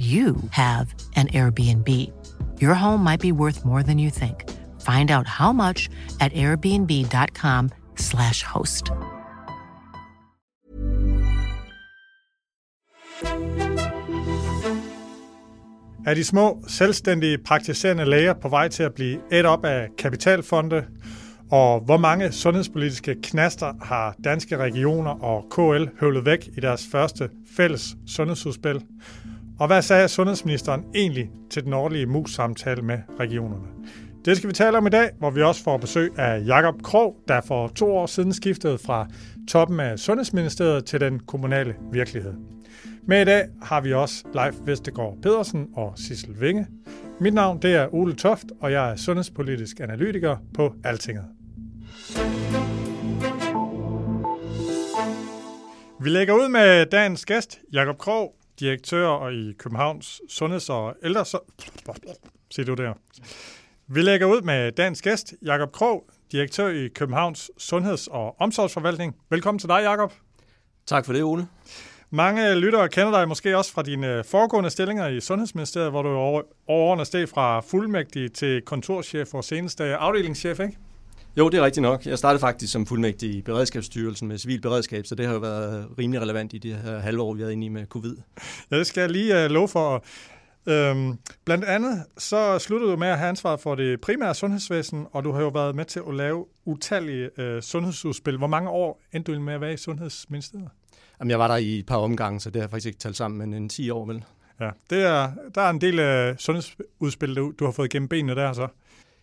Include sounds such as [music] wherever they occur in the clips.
you have an Airbnb. Your home might be worth more than you think. Find out how much at airbnb.com/slash host. Er de små, selvstændige praktiserende læger på vej til at blive et op af kapitalfonde? Og hvor mange sundhedspolitiske knaster har danske regioner og KL høvlet væk i deres første fælles sundhedsudspil? Og hvad sagde sundhedsministeren egentlig til den årlige mus-samtale med regionerne? Det skal vi tale om i dag, hvor vi også får besøg af Jakob Krog, der for to år siden skiftede fra toppen af Sundhedsministeriet til den kommunale virkelighed. Med i dag har vi også Leif Vestergaard Pedersen og Sissel Vinge. Mit navn det er Ole Toft, og jeg er sundhedspolitisk analytiker på Altinget. Vi lægger ud med dagens gæst, Jakob Krog, direktør i Københavns Sundheds- og Ældre... Siger du der. Vi lægger ud med dagens gæst, Jakob Krog, direktør i Københavns Sundheds- og Omsorgsforvaltning. Velkommen til dig, Jakob. Tak for det, Ole. Mange lyttere kender dig måske også fra dine foregående stillinger i Sundhedsministeriet, hvor du over, overordnet steg fra fuldmægtig til kontorchef og seneste afdelingschef, ikke? Jo, det er rigtigt nok. Jeg startede faktisk som fuldmægtig i Beredskabsstyrelsen med civil beredskab, så det har jo været rimelig relevant i de her halve år, vi har inde i med covid. Ja, det skal jeg lige uh, love for. Øhm, blandt andet så sluttede du med at have ansvaret for det primære sundhedsvæsen, og du har jo været med til at lave utallige uh, sundhedsudspil. Hvor mange år endte du med at være i Sundhedsministeriet? Jamen, jeg var der i et par omgange, så det har jeg faktisk ikke talt sammen, men en 10 år vel. Ja, det er, der er en del uh, sundhedsudspil, du, du har fået gennem benene der så.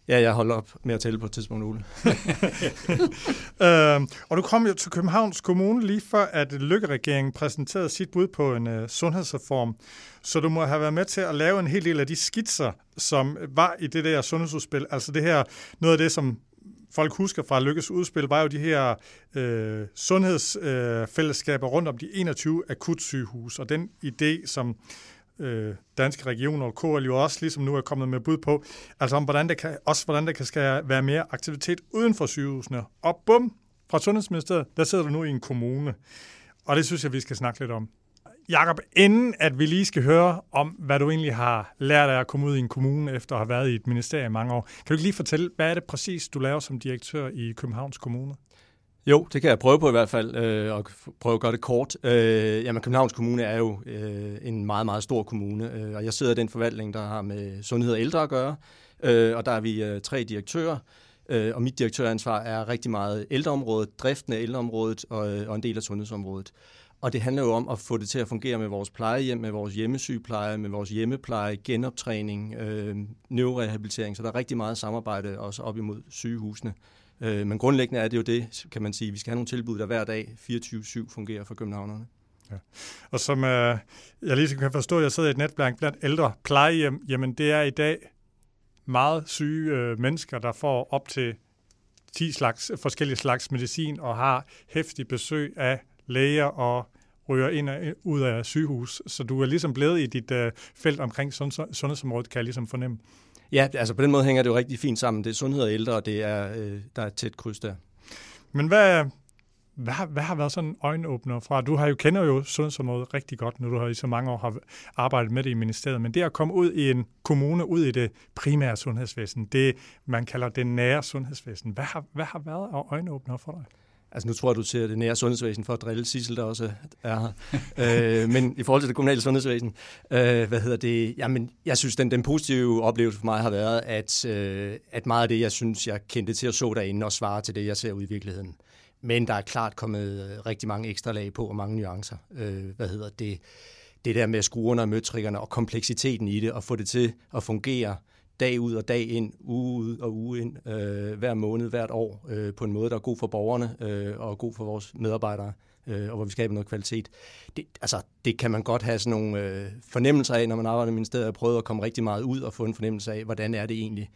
Ja, jeg holder op med at tælle på et tidspunkt, Ole. [laughs] øhm, og du kom jo til Københavns Kommune lige før, at Lykkeregeringen præsenterede sit bud på en øh, sundhedsreform. Så du må have været med til at lave en hel del af de skitser, som var i det der sundhedsudspil. Altså det her, noget af det, som folk husker fra Lykkes udspil, var jo de her øh, sundhedsfællesskaber øh, rundt om de 21 akutsygehus, og den idé, som øh, danske regioner og KL jo også ligesom nu er kommet med bud på, altså om hvordan der kan, også hvordan der kan skal være mere aktivitet uden for sygehusene. Og bum, fra Sundhedsministeriet, der sidder du nu i en kommune. Og det synes jeg, vi skal snakke lidt om. Jakob, inden at vi lige skal høre om, hvad du egentlig har lært af at komme ud i en kommune, efter at have været i et ministerie i mange år, kan du ikke lige fortælle, hvad er det præcis, du laver som direktør i Københavns Kommune? Jo, det kan jeg prøve på i hvert fald, øh, og prøve at gøre det kort. Øh, jamen, Københavns Kommune er jo øh, en meget, meget stor kommune, øh, og jeg sidder i den forvaltning, der har med sundhed og ældre at gøre, øh, og der er vi øh, tre direktører, øh, og mit direktøransvar er rigtig meget ældreområdet, driften af ældreområdet og, øh, og en del af sundhedsområdet. Og det handler jo om at få det til at fungere med vores plejehjem, med vores hjemmesygepleje, med vores hjemmepleje, genoptræning, øh, neurorehabilitering, så der er rigtig meget samarbejde også op imod sygehusene. Øh, men grundlæggende er det jo det, kan man sige. Vi skal have nogle tilbud, der hver dag 24-7 fungerer for københavnerne. Ja. Og som øh, jeg lige kan forstå, jeg sidder i et netværk blandt ældre plejehjem, jamen det er i dag meget syge øh, mennesker, der får op til 10 slags, forskellige slags medicin og har hæftig besøg af læger og ryger ind og ud af sygehus. Så du er ligesom blevet i dit øh, felt omkring sundhedsområdet, kan jeg ligesom fornemme. Ja, altså på den måde hænger det jo rigtig fint sammen. Det er sundhed og ældre, og det er, øh, der er et tæt kryds der. Men hvad, hvad, hvad har været sådan en øjenåbner fra? Du har jo kender jo sundhedsområdet rigtig godt, når du har i så mange år har arbejdet med det i ministeriet, men det at komme ud i en kommune, ud i det primære sundhedsvæsen, det man kalder det nære sundhedsvæsen, hvad har, hvad har været af øjenåbner for dig? Altså nu tror jeg, du ser det nære sundhedsvæsen for at drille Sissel, der også er her. øh, men i forhold til det kommunale sundhedsvæsen, øh, hvad hedder det? Jamen, jeg synes, den, den positive oplevelse for mig har været, at, øh, at meget af det, jeg synes, jeg kendte til at så derinde, og svare til det, jeg ser ud i virkeligheden. Men der er klart kommet øh, rigtig mange ekstra lag på, og mange nuancer. Øh, hvad hedder det? Det der med skruerne og møtrikkerne og kompleksiteten i det, og få det til at fungere dag ud og dag ind, uge ud og uge ind, øh, hver måned, hvert år, øh, på en måde, der er god for borgerne øh, og god for vores medarbejdere. øh, og hvor vi skaber noget kvalitet. Det, altså, det kan man godt have sådan nogle øh, fornemmelser af, når man arbejder i ministeriet. Jeg har prøvet at komme rigtig meget ud og få en fornemmelse af, hvordan er det egentlig.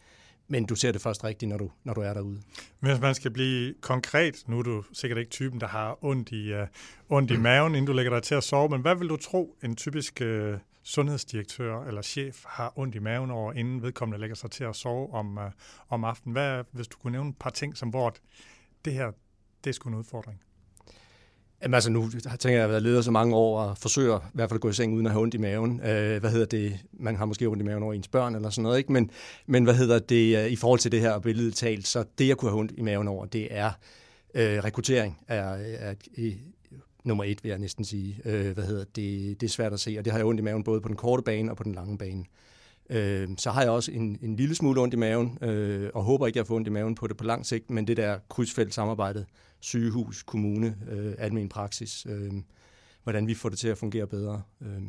Men du ser det først rigtigt, når du, når du er derude. Hvis man skal blive konkret, nu er du sikkert ikke typen, der har ondt i, uh, ondt i maven, inden du lægger dig til at sove, men hvad vil du tro, en typisk uh, sundhedsdirektør eller chef har ondt i maven over, inden vedkommende lægger sig til at sove om, øh, om aftenen? Hvad, hvis du kunne nævne et par ting, som hvor det her, det er sgu en udfordring? Jamen altså nu tænker jeg, at jeg har været leder så mange år og forsøger i hvert fald at gå i seng uden at have ondt i maven. Øh, hvad hedder det? Man har måske ondt i maven over ens børn eller sådan noget, ikke? Men, men hvad hedder det øh, i forhold til det her billede talt, så det jeg kunne have ondt i maven over, det er øh, rekruttering er, af, af nummer et, vil jeg næsten sige. Øh, hvad hedder det? Det er svært at se, og det har jeg ondt i maven både på den korte bane og på den lange bane. Øh, så har jeg også en, en lille smule ondt i maven, øh, og håber ikke, at jeg får ondt i maven på det på lang sigt, men det der krydsfelt samarbejdet, sygehus, kommune, øh, almen praksis, øh, hvordan vi får det til at fungere bedre. Øh,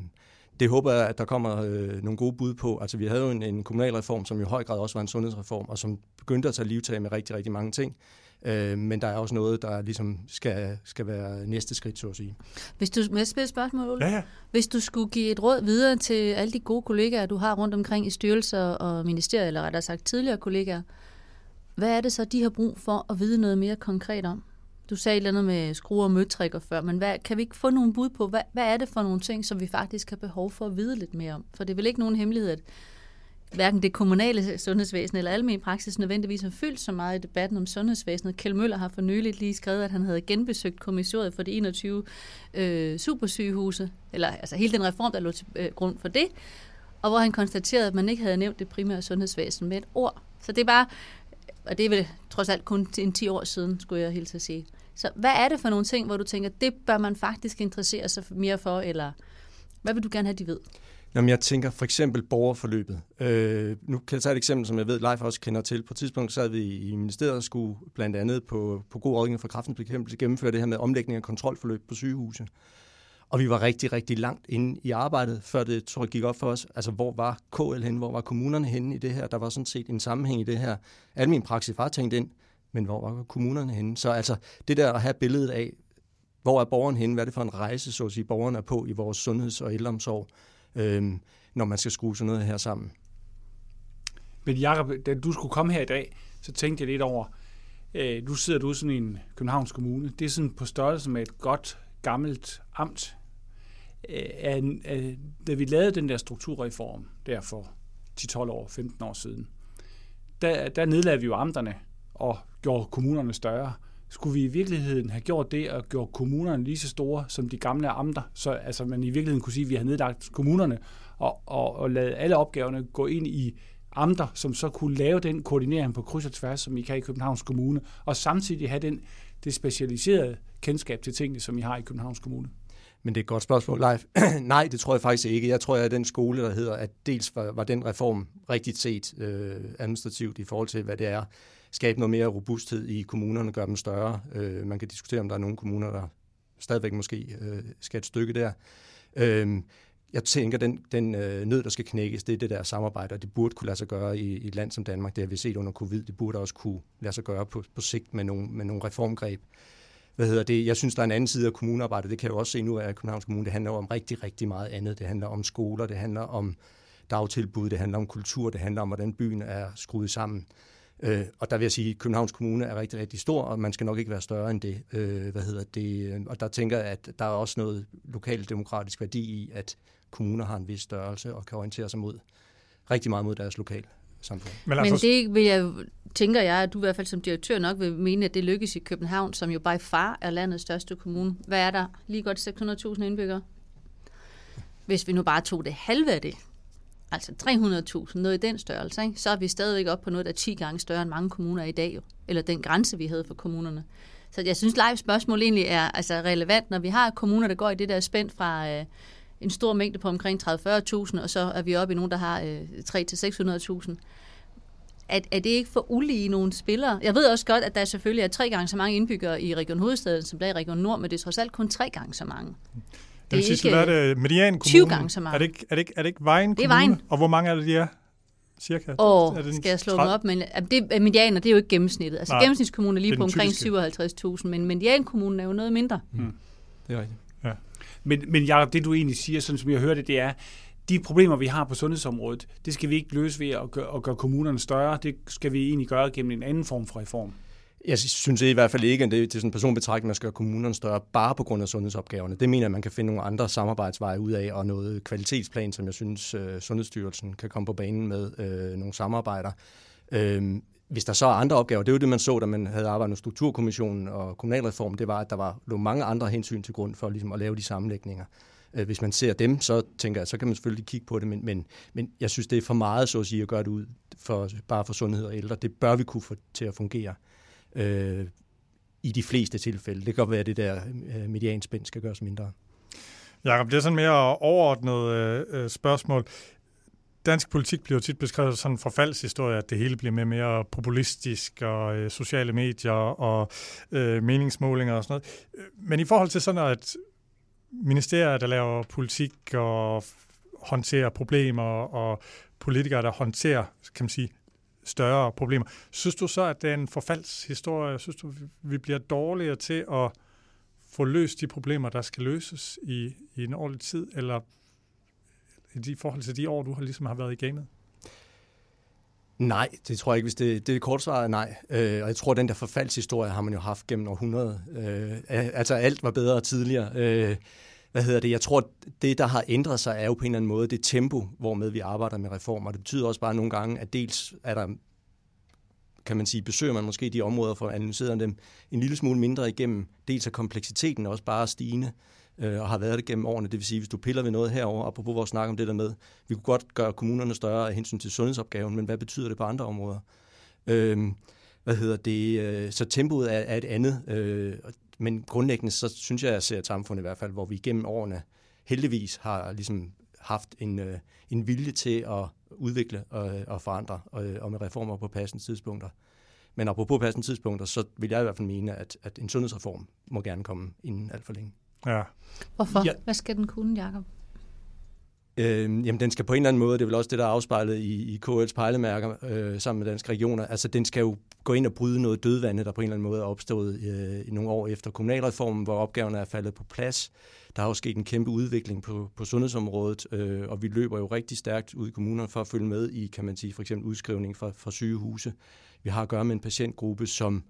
det håber jeg, at der kommer øh, nogle gode bud på. Altså, vi havde jo en, en kommunalreform, som i høj grad også var en sundhedsreform, og som begyndte at tage livtag med rigtig, rigtig mange ting. Øh, men der er også noget, der ligesom skal, skal være næste skridt, så at sige. Hvis du, må jeg spille et spørgsmål, Ole? Ja, ja. Hvis du skulle give et råd videre til alle de gode kollegaer, du har rundt omkring i styrelser og ministerier, eller rettere sagt tidligere kollegaer, hvad er det så, de har brug for at vide noget mere konkret om? Du sagde et eller andet med skruer og møtrikker før, men hvad, kan vi ikke få nogle bud på, hvad, hvad er det for nogle ting, som vi faktisk har behov for at vide lidt mere om? For det er vel ikke nogen hemmelighed, at hverken det kommunale sundhedsvæsen eller almen praksis nødvendigvis har fyldt så meget i debatten om sundhedsvæsenet. Kjell Møller har for nyligt lige skrevet, at han havde genbesøgt kommissoriet for de 21 øh, supersygehuse, eller altså hele den reform, der lå til øh, grund for det, og hvor han konstaterede, at man ikke havde nævnt det primære sundhedsvæsen med et ord. Så det er bare, og det er vel trods alt kun en 10 år siden, skulle jeg helt til at sige. Så hvad er det for nogle ting, hvor du tænker, det bør man faktisk interessere sig mere for, eller hvad vil du gerne have, de ved? Jamen, jeg tænker for eksempel borgerforløbet. Øh, nu kan jeg tage et eksempel, som jeg ved, Leif også kender til. På et tidspunkt sad vi i ministeriet og skulle blandt andet på, på god rådgivning for kraftens bekæmpelse gennemføre det her med omlægning af kontrolforløb på sygehuse. Og vi var rigtig, rigtig langt inde i arbejdet, før det tror jeg, gik op for os. Altså, hvor var KL henne? Hvor var kommunerne henne i det her? Der var sådan set en sammenhæng i det her. Almin praksis var tænkt ind, men hvor var kommunerne henne? Så altså, det der at have billedet af, hvor er borgeren henne? Hvad er det for en rejse, så at sige, borgeren er på i vores sundheds- og ældreomsorg? Øh, når man skal skrue sådan noget her sammen. Men Jacob, da du skulle komme her i dag, så tænkte jeg lidt over, øh, nu sidder du sådan i en Københavns Kommune, det er sådan på størrelse med et godt, gammelt amt. Øh, øh, da vi lavede den der strukturreform, der for 10-12 år, 15 år siden, der, der nedlagde vi jo amterne og gjorde kommunerne større. Skulle vi i virkeligheden have gjort det og gjort kommunerne lige så store som de gamle amter, så altså man i virkeligheden kunne sige, at vi har nedlagt kommunerne og, og, og lavet alle opgaverne gå ind i amter, som så kunne lave den koordinering på kryds og tværs, som I kan i Københavns Kommune, og samtidig have den, det specialiserede kendskab til tingene, som I har i Københavns Kommune? Men det er et godt spørgsmål, Leif. [clears throat] Nej, det tror jeg faktisk ikke. Jeg tror, at den skole, der hedder, at dels var, var den reform rigtigt set øh, administrativt i forhold til, hvad det er, skabe noget mere robusthed i kommunerne, gøre dem større. Øh, man kan diskutere, om der er nogle kommuner, der stadigvæk måske øh, skal et stykke der. Øh, jeg tænker, den, den øh, nød, der skal knækkes, det er det der samarbejde, og det burde kunne lade sig gøre i, i et land som Danmark. Det har vi set under covid. Det burde også kunne lade sig gøre på, på sigt med nogle, med nogle reformgreb. Hvad hedder det? Jeg synes, der er en anden side af kommunearbejdet. Det kan jeg jo også se nu af Københavns Kommune. Det handler om rigtig, rigtig meget andet. Det handler om skoler, det handler om dagtilbud, det handler om kultur, det handler om, hvordan byen er skruet sammen. Øh, og der vil jeg sige, at Københavns Kommune er rigtig, rigtig stor, og man skal nok ikke være større end det. Øh, hvad hedder det? Og der tænker jeg, at der er også noget lokalt demokratisk værdi i, at kommuner har en vis størrelse og kan orientere sig mod rigtig meget mod deres lokale samfund. Men, altså... Men det vil jeg, tænker jeg, at du i hvert fald som direktør nok vil mene, at det lykkes i København, som jo by far er landets største kommune. Hvad er der? Lige godt 600.000 indbyggere? Hvis vi nu bare tog det halve af det, altså 300.000, noget i den størrelse, ikke? så er vi stadigvæk op på noget, der er 10 gange større end mange kommuner i dag, jo. eller den grænse, vi havde for kommunerne. Så jeg synes, live spørgsmål egentlig er altså relevant, når vi har kommuner, der går i det der spænd fra øh, en stor mængde på omkring 30-40.000, og så er vi oppe i nogen, der har øh, 3-600.000. Er, er det ikke for ulige nogle spillere? Jeg ved også godt, at der selvfølgelig er tre gange så mange indbyggere i Region Hovedstaden, som der er i Region Nord, men det er trods alt kun tre gange så mange. Det er ikke hvad er det, median kommune? 20 gange så meget. Er det ikke, er det ikke, er det ikke Vejen Det er Vejen. Og hvor mange er det, de er? Cirka? Og er det skal jeg slå mig op? Men det, er medianer, det er jo ikke gennemsnittet. Altså Nej, gennemsnitskommunen er lige det er på omkring typiske. 57.000, men mediankommunen er jo noget mindre. Hmm. det er rigtigt. Ja. Men, men Jacob, det du egentlig siger, sådan som jeg hører det, det er, de problemer, vi har på sundhedsområdet, det skal vi ikke løse ved at gøre, at gøre kommunerne større. Det skal vi egentlig gøre gennem en anden form for reform. Jeg synes i hvert fald ikke, at det er sådan en personbetragtning, man skal gøre kommunerne større, bare på grund af sundhedsopgaverne. Det mener jeg, man kan finde nogle andre samarbejdsveje ud af, og noget kvalitetsplan, som jeg synes, øh, Sundhedsstyrelsen kan komme på banen med øh, nogle samarbejder. Øh, hvis der så er andre opgaver, det er jo det, man så, da man havde arbejdet med strukturkommissionen og kommunalreform, det var, at der var lå mange andre hensyn til grund for ligesom, at lave de sammenlægninger. Øh, hvis man ser dem, så tænker jeg, så kan man selvfølgelig kigge på det, men, men, men jeg synes, det er for meget, så at sige, at gøre det ud for, bare for sundhed og ældre. Det bør vi kunne få til at fungere øh, i de fleste tilfælde. Det kan godt være, at det der øh, medianspænd skal gøres mindre. Jakob, det er sådan mere overordnet øh, øh, spørgsmål. Dansk politik bliver jo tit beskrevet som en forfaldshistorie, at det hele bliver mere og mere populistisk, og øh, sociale medier og øh, meningsmålinger og sådan noget. Men i forhold til sådan at ministerier, der laver politik og håndterer problemer, og politikere, der håndterer, kan man sige, større problemer. Synes du så, at det er en forfaldshistorie? Synes du, vi bliver dårligere til at få løst de problemer, der skal løses i, i en årlig tid, eller i de forhold til de år, du har ligesom har været i gamet? Nej, det tror jeg ikke, hvis det, det er kort svaret nej. Øh, og jeg tror, at den der forfaldshistorie har man jo haft gennem århundrede. Øh, altså alt var bedre tidligere. Øh, hvad hedder det? Jeg tror, det, der har ændret sig, er jo på en eller anden måde det tempo, hvormed vi arbejder med reformer. Det betyder også bare nogle gange, at dels er der kan man sige, besøger man måske de områder for at analysere dem en lille smule mindre igennem. Dels er kompleksiteten også bare stigende øh, og har været det gennem årene. Det vil sige, hvis du piller ved noget herover, apropos vores snak om det der med, vi kunne godt gøre kommunerne større af hensyn til sundhedsopgaven, men hvad betyder det på andre områder? Øh, hvad hedder det? Øh, så tempoet er, er et andet, øh, men grundlæggende så synes jeg, at jeg ser et samfund i hvert fald, hvor vi gennem årene heldigvis har ligesom haft en, øh, en vilje til at udvikle og, og forandre, og, og med reformer på passende tidspunkter. Men apropos passende tidspunkter, så vil jeg i hvert fald mene, at, at en sundhedsreform må gerne komme inden alt for længe. Ja. Hvorfor? Ja. Hvad skal den kunne, Jacob? Øh, jamen, den skal på en eller anden måde, det er vel også det, der er afspejlet i, i KL's pejlemærker øh, sammen med danske regioner, altså den skal jo gå ind og bryde noget dødvande, der på en eller anden måde er opstået øh, i nogle år efter kommunalreformen, hvor opgaverne er faldet på plads. Der har jo sket en kæmpe udvikling på, på sundhedsområdet, øh, og vi løber jo rigtig stærkt ud i kommunerne for at følge med i, kan man sige, for eksempel udskrivning fra, fra sygehuse. Vi har at gøre med en patientgruppe, som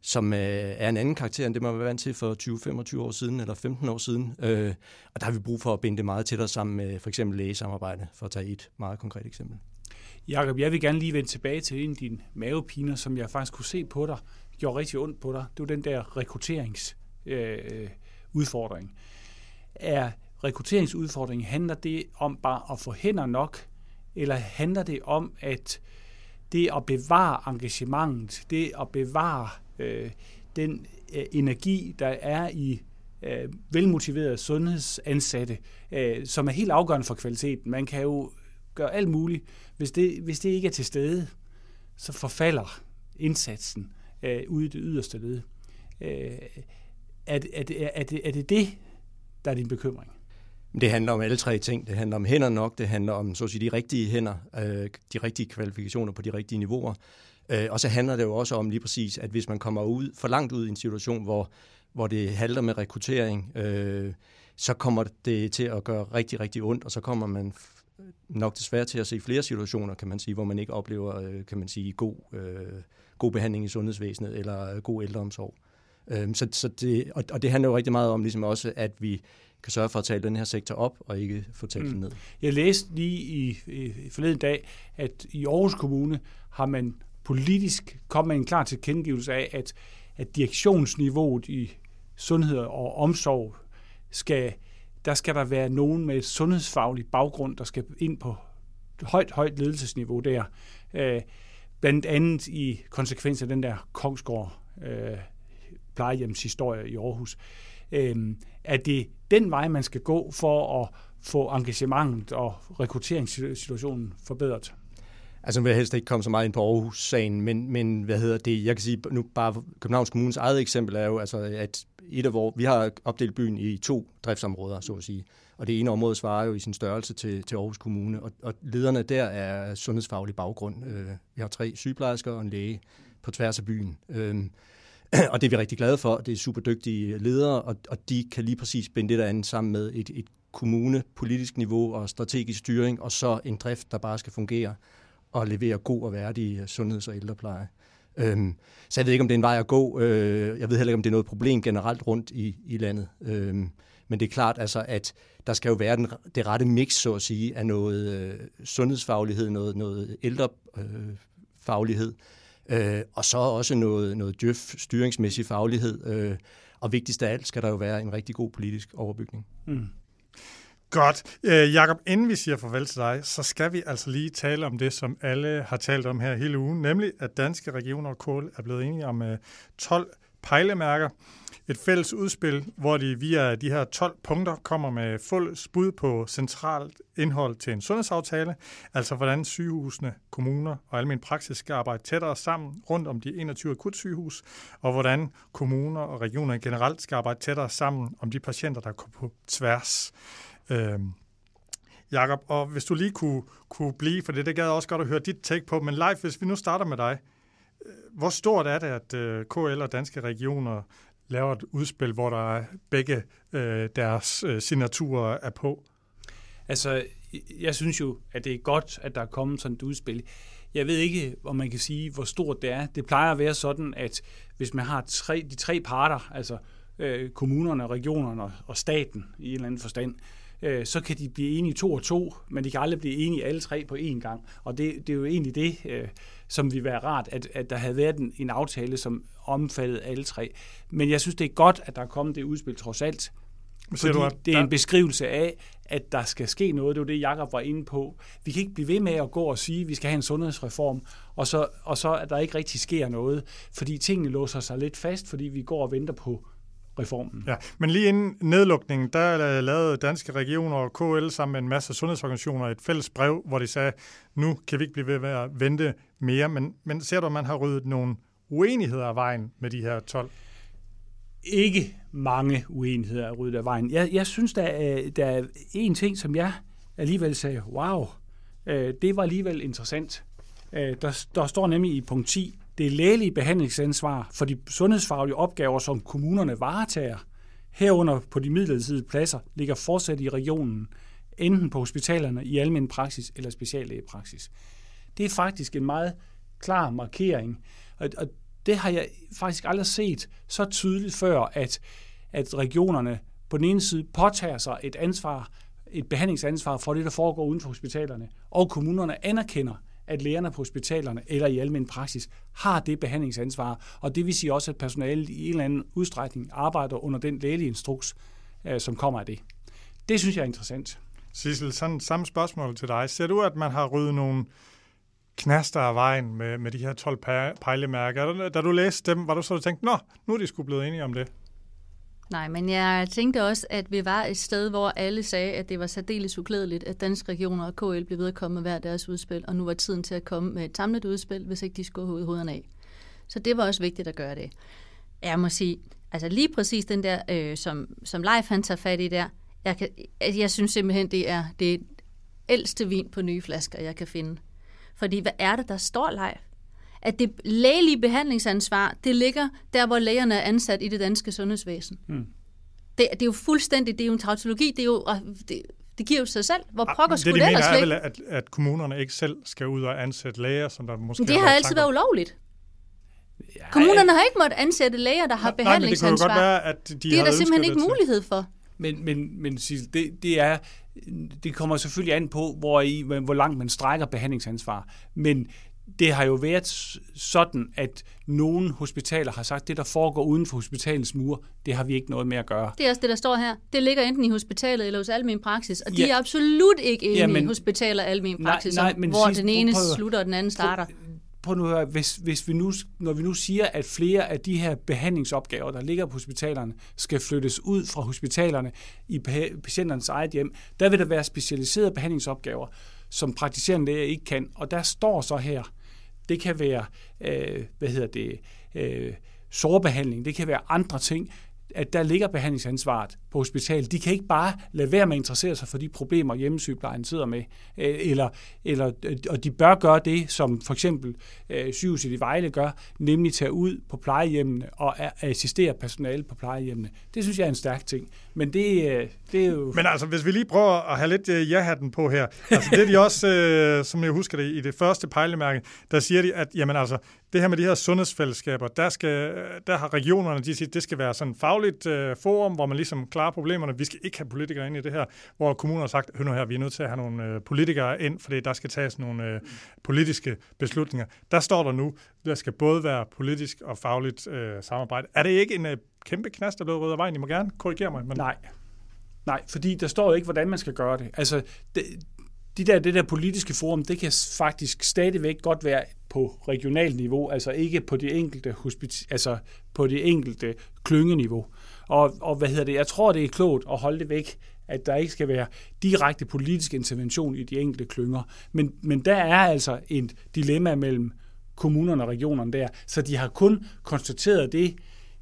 som øh, er en anden karakter end det, man var vant til for 20-25 år siden eller 15 år siden. Øh, og der har vi brug for at binde det meget tættere sammen med for eksempel lægesamarbejde, for at tage et meget konkret eksempel. Jakob, jeg vil gerne lige vende tilbage til en af dine mavepiner, som jeg faktisk kunne se på dig, gjorde rigtig ondt på dig. Det var den der rekrutteringsudfordring. Øh, er rekrutteringsudfordringen, handler det om bare at få hænder nok, eller handler det om, at det at bevare engagementet, det at bevare øh, den øh, energi, der er i øh, velmotiverede sundhedsansatte, øh, som er helt afgørende for kvaliteten. Man kan jo gøre alt muligt. Hvis det, hvis det ikke er til stede, så forfalder indsatsen øh, ude i det yderste led. Øh, er, er, det, er, det, er det det, der er din bekymring? Det handler om alle tre ting. Det handler om hænder nok, det handler om så at sige, de rigtige hænder, øh, de rigtige kvalifikationer på de rigtige niveauer, Øh, og så handler det jo også om lige præcis, at hvis man kommer ud for langt ud i en situation, hvor, hvor det halter med rekruttering, øh, så kommer det til at gøre rigtig, rigtig ondt, og så kommer man nok desværre til at se flere situationer, kan man sige, hvor man ikke oplever, øh, kan man sige, god, øh, god behandling i sundhedsvæsenet eller god ældreomsorg. Øh, så, så det, og, og det handler jo rigtig meget om ligesom også, at vi kan sørge for at tale den her sektor op, og ikke få talt mm. den ned. Jeg læste lige i, i forleden dag, at i Aarhus Kommune har man politisk kom med en klar tilkendegivelse af, at, at direktionsniveauet i sundhed og omsorg skal, der skal der være nogen med sundhedsfaglig baggrund, der skal ind på højt, højt ledelsesniveau der. Øh, blandt andet i konsekvens af den der Kongsgård øh, plejehjemshistorie i Aarhus. Øh, er det den vej, man skal gå for at få engagementet og rekrutteringssituationen forbedret? Altså nu vil jeg helst ikke komme så meget ind på Aarhus-sagen, men, men hvad hedder det, jeg kan sige, nu bare Københavns Kommunes eget eksempel er jo, altså, at et af vores, vi har opdelt byen i to driftsområder, så at sige. Og det ene område svarer jo i sin størrelse til, til Aarhus Kommune, og, og lederne der er sundhedsfaglig baggrund. Øh, vi har tre sygeplejersker og en læge på tværs af byen. Øhm, [clears throat] og det er vi rigtig glade for. Det er super dygtige ledere, og, og de kan lige præcis binde det der andet sammen med et, et kommune, politisk niveau og strategisk styring, og så en drift, der bare skal fungere og levere god og værdig øh, sundheds- og ældrepleje. Øhm, så jeg ved ikke, om det er en vej at gå. Øh, jeg ved heller ikke, om det er noget problem generelt rundt i, i landet. Øhm, men det er klart, altså, at der skal jo være den, det rette mix, så at sige, af noget øh, sundhedsfaglighed, noget, noget ældrefaglighed, øh, og så også noget, noget djøf, styringsmæssig faglighed. Øh, og vigtigst af alt skal der jo være en rigtig god politisk overbygning. Mm. Godt. Øh, Jakob, inden vi siger farvel til dig, så skal vi altså lige tale om det, som alle har talt om her hele ugen, nemlig at danske regioner og KL er blevet enige om øh, 12 pejlemærker. Et fælles udspil, hvor de via de her 12 punkter kommer med fuld spud på centralt indhold til en sundhedsaftale, altså hvordan sygehusene, kommuner og almen praksis skal arbejde tættere sammen rundt om de 21 akutsygehus, og hvordan kommuner og regioner generelt skal arbejde tættere sammen om de patienter, der kommer på tværs. Øh, Jakob, og hvis du lige kunne, kunne blive, for det, det gad jeg også godt at høre dit take på, men live, hvis vi nu starter med dig, øh, hvor stort er det, at øh, KL og danske regioner laver et udspil, hvor der er begge øh, deres øh, signaturer er på? Altså, jeg synes jo, at det er godt, at der er kommet sådan et udspil. Jeg ved ikke, om man kan sige, hvor stort det er. Det plejer at være sådan, at hvis man har tre, de tre parter, altså øh, kommunerne, regionerne og staten i en eller anden forstand, øh, så kan de blive enige to og to, men de kan aldrig blive enige alle tre på én gang. Og det, det er jo egentlig det, øh, som vil være rart, at, at der havde været en, en aftale, som omfattede alle tre. Men jeg synes, det er godt, at der er kommet det udspil trods alt. Fordi du, det er en beskrivelse af, at der skal ske noget. Det var det, Jacob var inde på. Vi kan ikke blive ved med at gå og sige, at vi skal have en sundhedsreform, og så, og så at der ikke rigtig sker noget. Fordi tingene låser sig lidt fast, fordi vi går og venter på reformen. Ja, men lige inden nedlukningen, der lavede danske regioner og KL sammen med en masse sundhedsorganisationer et fælles brev, hvor de sagde, nu kan vi ikke blive ved med at vente mere, men, men ser du, at man har ryddet nogle uenigheder af vejen med de her 12? Ikke mange uenigheder er ryddet af vejen. Jeg, jeg synes, der er, der er en ting, som jeg alligevel sagde, wow, øh, det var alligevel interessant. Øh, der, der står nemlig i punkt 10, det lægelige behandlingsansvar for de sundhedsfaglige opgaver, som kommunerne varetager, herunder på de midlertidige pladser, ligger fortsat i regionen, enten på hospitalerne i almindelig praksis eller speciallægepraksis. Det er faktisk en meget klar markering, og, og det har jeg faktisk aldrig set så tydeligt før, at, at regionerne på den ene side påtager sig et ansvar, et behandlingsansvar for det, der foregår uden for hospitalerne, og kommunerne anerkender, at lægerne på hospitalerne eller i almindelig praksis har det behandlingsansvar, og det vil sige også, at personalet i en eller anden udstrækning arbejder under den lægelige instruks, øh, som kommer af det. Det synes jeg er interessant. Sissel, sådan samme spørgsmål til dig. Ser du, at man har ryddet nogle knaster af vejen med, med de her 12 pejlemærker? Da du læste dem, var du så tænkt, nå, nu er de skulle blevet enige om det? Nej, men jeg tænkte også, at vi var et sted, hvor alle sagde, at det var særdeles uklædeligt, at danske regioner og KL blev ved at komme med hver deres udspil, og nu var tiden til at komme med et samlet udspil, hvis ikke de skulle hovederne af. Så det var også vigtigt at gøre det. Jeg må sige, altså lige præcis den der, øh, som, som Leif han tager fat i der, jeg, kan, jeg synes simpelthen, det er det ældste vin på nye flasker, jeg kan finde. Fordi hvad er det, der står Leif? At det lægelige behandlingsansvar, det ligger der, hvor lægerne er ansat i det danske sundhedsvæsen. Mm. Det, det er jo fuldstændig, det er jo en tautologi, det er jo, det, det giver jo sig selv. Hvor ah, pokker skulle det, de ligge? er vel, at, at kommunerne ikke selv skal ud og ansætte læger, som der måske Men det har altid været ulovligt. Ja, Kommunerne har ikke måttet ansætte læger, der har nej, behandlingsansvar. Nej, men det kunne godt være, at de Det er der simpelthen ikke mulighed for. Men, men, men det, det, er, det kommer selvfølgelig an på, hvor, i, hvor langt man strækker behandlingsansvar. Men det har jo været sådan, at nogle hospitaler har sagt, at det, der foregår uden for hospitalens mure, det har vi ikke noget med at gøre. Det er også det, der står her. Det ligger enten i hospitalet eller hos almen praksis, og de ja. er absolut ikke enige ja, men, i hospitaler og almen praksis, nej, nej, men hvor sidst, den ene prøv, slutter og den anden starter. På nu høre, hvis, hvis vi nu, når vi nu siger, at flere af de her behandlingsopgaver, der ligger på hospitalerne, skal flyttes ud fra hospitalerne i patienternes eget hjem, der vil der være specialiserede behandlingsopgaver, som praktiserende læger ikke kan. Og der står så her, det kan være, øh, hvad hedder det, øh, sårbehandling, det kan være andre ting. at der ligger behandlingsansvaret på hospitalet. De kan ikke bare lade være med at interessere sig for de problemer, hjemmesygeplejen sidder med. Øh, eller, eller, øh, og de bør gøre det, som for eksempel øh, sygehuset i Vejle gør, nemlig tage ud på plejehjemmene og assistere personale på plejehjemmene. Det synes jeg er en stærk ting. Men det, øh, det er jo... Men altså, hvis vi lige prøver at have lidt ja-hatten på her. Altså, det er de [laughs] også, øh, som jeg husker det, i det første pejlemærke, der siger de, at jamen altså, det her med de her sundhedsfællesskaber, der, skal, der har regionerne, de siger, det skal være sådan et fagligt øh, forum, hvor man ligesom klarer problemerne. Vi skal ikke have politikere ind i det her, hvor kommuner har sagt, hør nu her, vi er nødt til at have nogle øh, politikere ind, fordi der skal tages nogle øh, politiske beslutninger. Der står der nu, der skal både være politisk og fagligt øh, samarbejde. Er det ikke en øh, kæmpe knast, der blev rød af vejen? I må gerne korrigere mig. Men... Nej. Nej, fordi der står jo ikke, hvordan man skal gøre det. Altså, det, de der, det der politiske forum, det kan faktisk stadigvæk godt være på regionalt niveau, altså ikke på det enkelte, hospit- altså på det enkelte klyngeniveau. Og, og hvad hedder det? Jeg tror, det er klogt at holde det væk, at der ikke skal være direkte politisk intervention i de enkelte klynger. Men, men der er altså et dilemma mellem kommunerne og regionerne der, så de har kun konstateret det,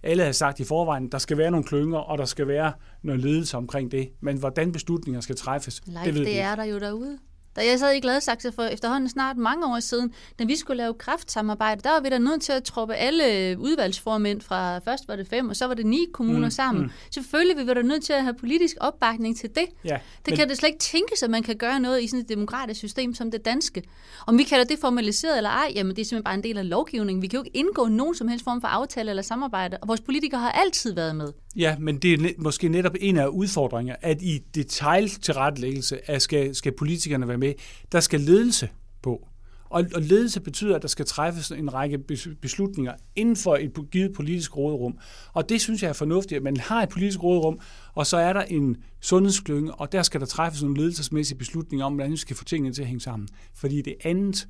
alle har sagt i forvejen, der skal være nogle klynger, og der skal være noget ledelse omkring det. Men hvordan beslutninger skal træffes, Leif, det ved det er der jo derude. Da jeg sad i Gladsaxe for efterhånden snart mange år siden, da vi skulle lave kraftsamarbejde, der var vi da nødt til at troppe alle udvalgsformænd fra, først var det fem, og så var det ni kommuner mm, sammen. Mm. Selvfølgelig vi var da nødt til at have politisk opbakning til det. Ja, det men... kan det slet ikke tænkes, at man kan gøre noget i sådan et demokratisk system som det danske. Om vi kalder det formaliseret eller ej, jamen det er simpelthen bare en del af lovgivningen. Vi kan jo ikke indgå nogen som helst form for aftale eller samarbejde, og vores politikere har altid været med. Ja, men det er måske netop en af udfordringerne, at i detaljtilrettelæggelse skal, skal politikerne være med. Der skal ledelse på. Og, og ledelse betyder, at der skal træffes en række beslutninger inden for et givet politisk råderum. Og det synes jeg er fornuftigt, at man har et politisk råderum, og så er der en sundhedsklynge, og der skal der træffes nogle ledelsesmæssige beslutninger om, hvordan vi skal få tingene til at hænge sammen. Fordi det andet,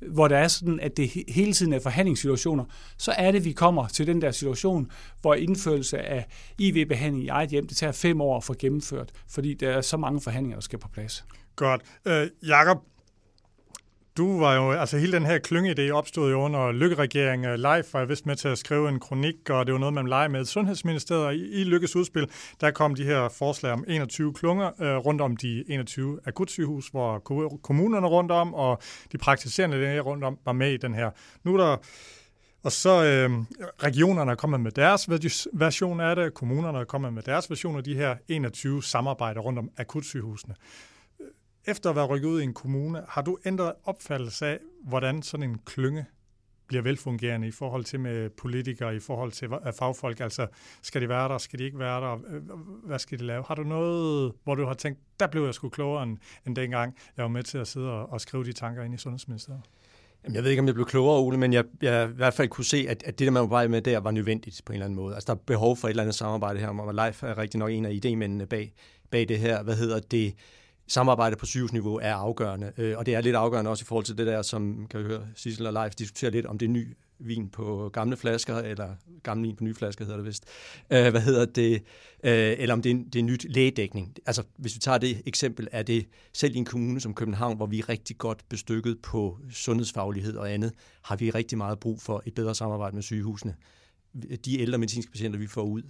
hvor der er sådan, at det hele tiden er forhandlingssituationer, så er det, vi kommer til den der situation, hvor indførelse af IV-behandling i eget hjem, det tager fem år at få gennemført, fordi der er så mange forhandlinger, der skal på plads. Godt. Øh, Jakob, du var jo, altså hele den her klyngeidé opstod jo under Lykkeregeringen. Øh, Live var jeg vist med til at skrive en kronik, og det var noget, man legede med Sundhedsministeriet. Og i, i Lykkes udspil, der kom de her forslag om 21 klunger øh, rundt om de 21 akutsygehus, hvor kommunerne rundt om, og de praktiserende læger rundt om, var med i den her. Nu er der og så øh, regionerne er kommet med deres version af det, kommunerne er kommet med deres version af de her 21 samarbejder rundt om akutsygehusene efter at være rykket ud i en kommune, har du ændret opfattelse af, hvordan sådan en klynge bliver velfungerende i forhold til med politikere, i forhold til fagfolk? Altså, skal de være der, skal de ikke være der? Hvad skal de lave? Har du noget, hvor du har tænkt, der blev jeg sgu klogere end, end dengang, jeg var med til at sidde og, og skrive de tanker ind i Sundhedsministeriet? Jamen, jeg ved ikke, om jeg blev klogere, Ole, men jeg, jeg i hvert fald kunne se, at, at det, der man var bare med der, var nødvendigt på en eller anden måde. Altså, der er behov for et eller andet samarbejde her, og Life er rigtig nok en af idémændene bag, bag det her. Hvad hedder det? Samarbejde på sygehusniveau er afgørende, øh, og det er lidt afgørende også i forhold til det der, som kan vi høre Sissel og Leif diskutere lidt om det ny vin på gamle flasker, eller gammel vin på nye flasker hedder det vist. Øh, hvad hedder det? Øh, eller om det er, det er nyt lægedækning. Altså, hvis vi tager det eksempel, er det selv i en kommune som København, hvor vi er rigtig godt bestykket på sundhedsfaglighed og andet, har vi rigtig meget brug for et bedre samarbejde med sygehusene de ældre medicinske patienter, vi får ud,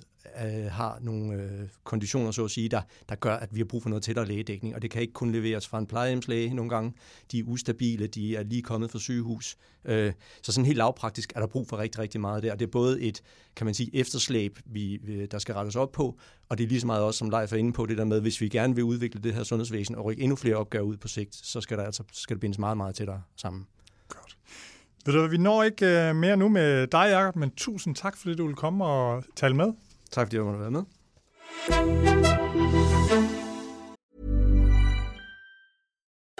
øh, har nogle øh, konditioner, så at sige, der, der gør, at vi har brug for noget tættere lægedækning, og det kan ikke kun leveres fra en plejehjemslæge nogle gange. De er ustabile, de er lige kommet fra sygehus. Øh, så sådan helt lavpraktisk er der brug for rigtig, rigtig meget der. Og det er både et, kan man sige, efterslæb, vi, der skal rettes op på, og det er lige så meget også, som Leif er inde på, det der med, hvis vi gerne vil udvikle det her sundhedsvæsen og rykke endnu flere opgaver ud på sigt, så skal, der altså, skal det bindes meget, meget tættere sammen. Ved du, vi når ikke uh, mere nu med dig, Jacob, men tusind tak, fordi du vil komme og tale med. Tak, fordi du måtte være med.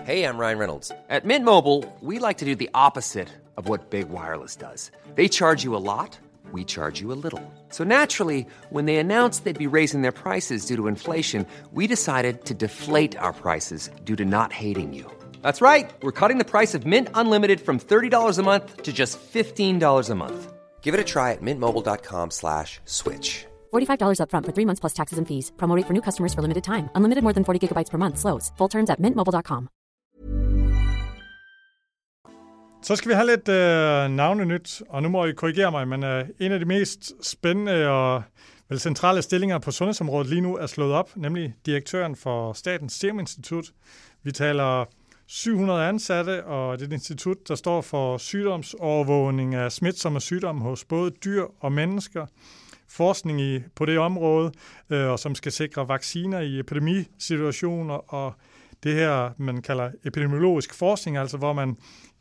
Hey, I'm Ryan Reynolds. At Mint Mobile, we like to do the opposite of what Big Wireless does. They charge you a lot, we charge you a little. So naturally, when they announced they'd be raising their prices due to inflation, we decided to deflate our prices due to not hating you. That's right. We're cutting the price of Mint Unlimited from $30 a month to just $15 a month. Give it a try at mintmobile.com slash switch. $45 up front for three months plus taxes and fees. Promo for new customers for limited time. Unlimited more than 40 gigabytes per month. Slows. Full terms at mintmobile.com. Så skal vi have lidt øh, navnenyt, og nu må I korrigere mig, men øh, en af de mest spændende og vel centrale stillinger på sundhedsområdet lige nu er slået op, nemlig direktøren for Statens Serum Institut. Vi taler 700 ansatte, og det er et institut, der står for sygdomsovervågning af smitsomme sygdomme hos både dyr og mennesker forskning i, på det område, øh, og som skal sikre vacciner i epidemisituationer, og det her, man kalder epidemiologisk forskning, altså hvor man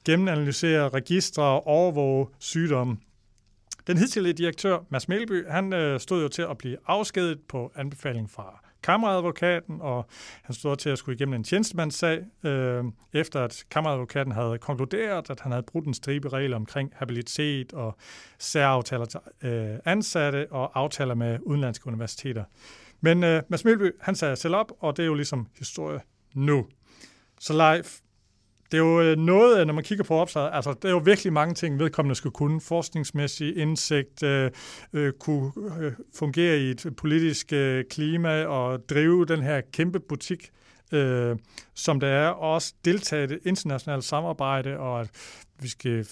gennemanalyserer registre og overvåger sygdomme. Den hidtidige direktør, Mads Melby, han øh, stod jo til at blive afskedet på anbefaling fra kammeradvokaten, og han stod til at skulle igennem en tjenestemandssag, øh, efter at kammeradvokaten havde konkluderet, at han havde brudt en stribe regler omkring habilitet og særaftaler til øh, ansatte og aftaler med udenlandske universiteter. Men øh, Mads Mølby, han sagde selv op, og det er jo ligesom historie nu. Så live, det er jo øh, noget, øh, når man kigger på opslaget, altså det er jo virkelig mange ting, vedkommende skal kunne. Forskningsmæssig indsigt, øh, øh, kunne øh, fungere i et politisk øh, klima og drive den her kæmpe butik, øh, som der er, og også deltage i det internationale samarbejde, og at vi skal,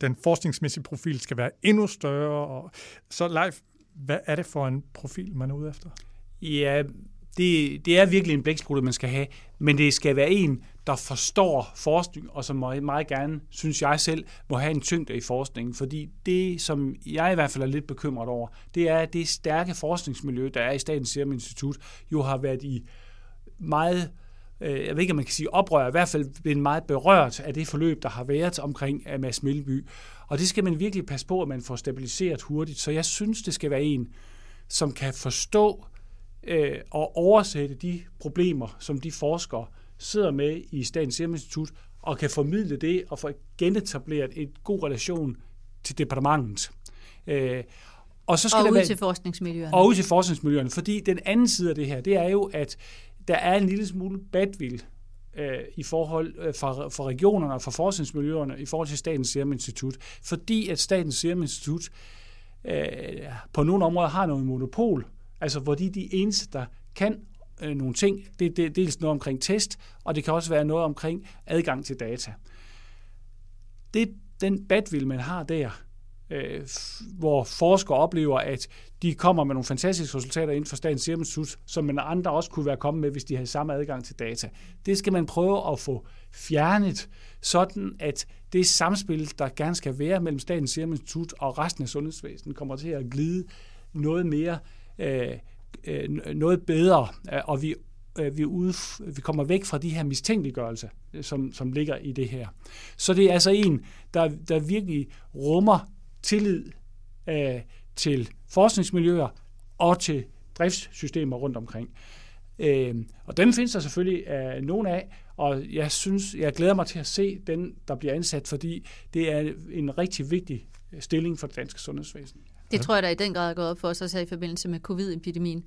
den forskningsmæssige profil skal være endnu større. Og, så Leif, hvad er det for en profil, man er ude efter? Ja, det, det er virkelig en blæksprutte, man skal have, men det skal være en, der forstår forskning, og som meget, meget gerne, synes jeg selv, må have en tyngde i forskningen. Fordi det, som jeg i hvert fald er lidt bekymret over, det er, at det stærke forskningsmiljø, der er i Statens Serum Institut, jo har været i meget øh, jeg ved ikke, om man kan sige oprør, i hvert fald blevet meget berørt af det forløb, der har været omkring øh, Mads Melby. Og det skal man virkelig passe på, at man får stabiliseret hurtigt. Så jeg synes, det skal være en, som kan forstå øh, og oversætte de problemer, som de forskere sidder med i Statens Serum Institut, og kan formidle det og få genetableret en god relation til departementet. Øh, og så skal og ud være, til forskningsmiljøerne. Og ud til forskningsmiljøerne, fordi den anden side af det her, det er jo, at der er en lille smule badvild øh, i forhold øh, for, for regionerne og for forskningsmiljøerne i forhold til Statens Serum Institut, fordi at Statens Serum Institut øh, på nogle områder har noget monopol Altså, hvor de er de eneste, der kan øh, nogle ting. Det, det er dels noget omkring test, og det kan også være noget omkring adgang til data. Det den badvild, man har der, øh, hvor forskere oplever, at de kommer med nogle fantastiske resultater inden for Statens Serum Institut, som man andre også kunne være kommet med, hvis de havde samme adgang til data. Det skal man prøve at få fjernet, sådan at det samspil, der gerne skal være mellem Statens Serum Institut og resten af sundhedsvæsenet, kommer til at glide noget mere øh, øh, noget bedre, øh, og vi, øh, vi, ude, vi kommer væk fra de her mistænkeliggørelser, øh, som, som ligger i det her. Så det er altså en, der, der virkelig rummer tillid øh, til forskningsmiljøer og til driftssystemer rundt omkring. Øh, og dem findes der selvfølgelig øh, nogen af, og jeg synes, jeg glæder mig til at se den, der bliver ansat, fordi det er en rigtig vigtig øh, stilling for det danske sundhedsvæsen. Det tror jeg, der i den grad er gået op for os også her i forbindelse med covid-epidemien.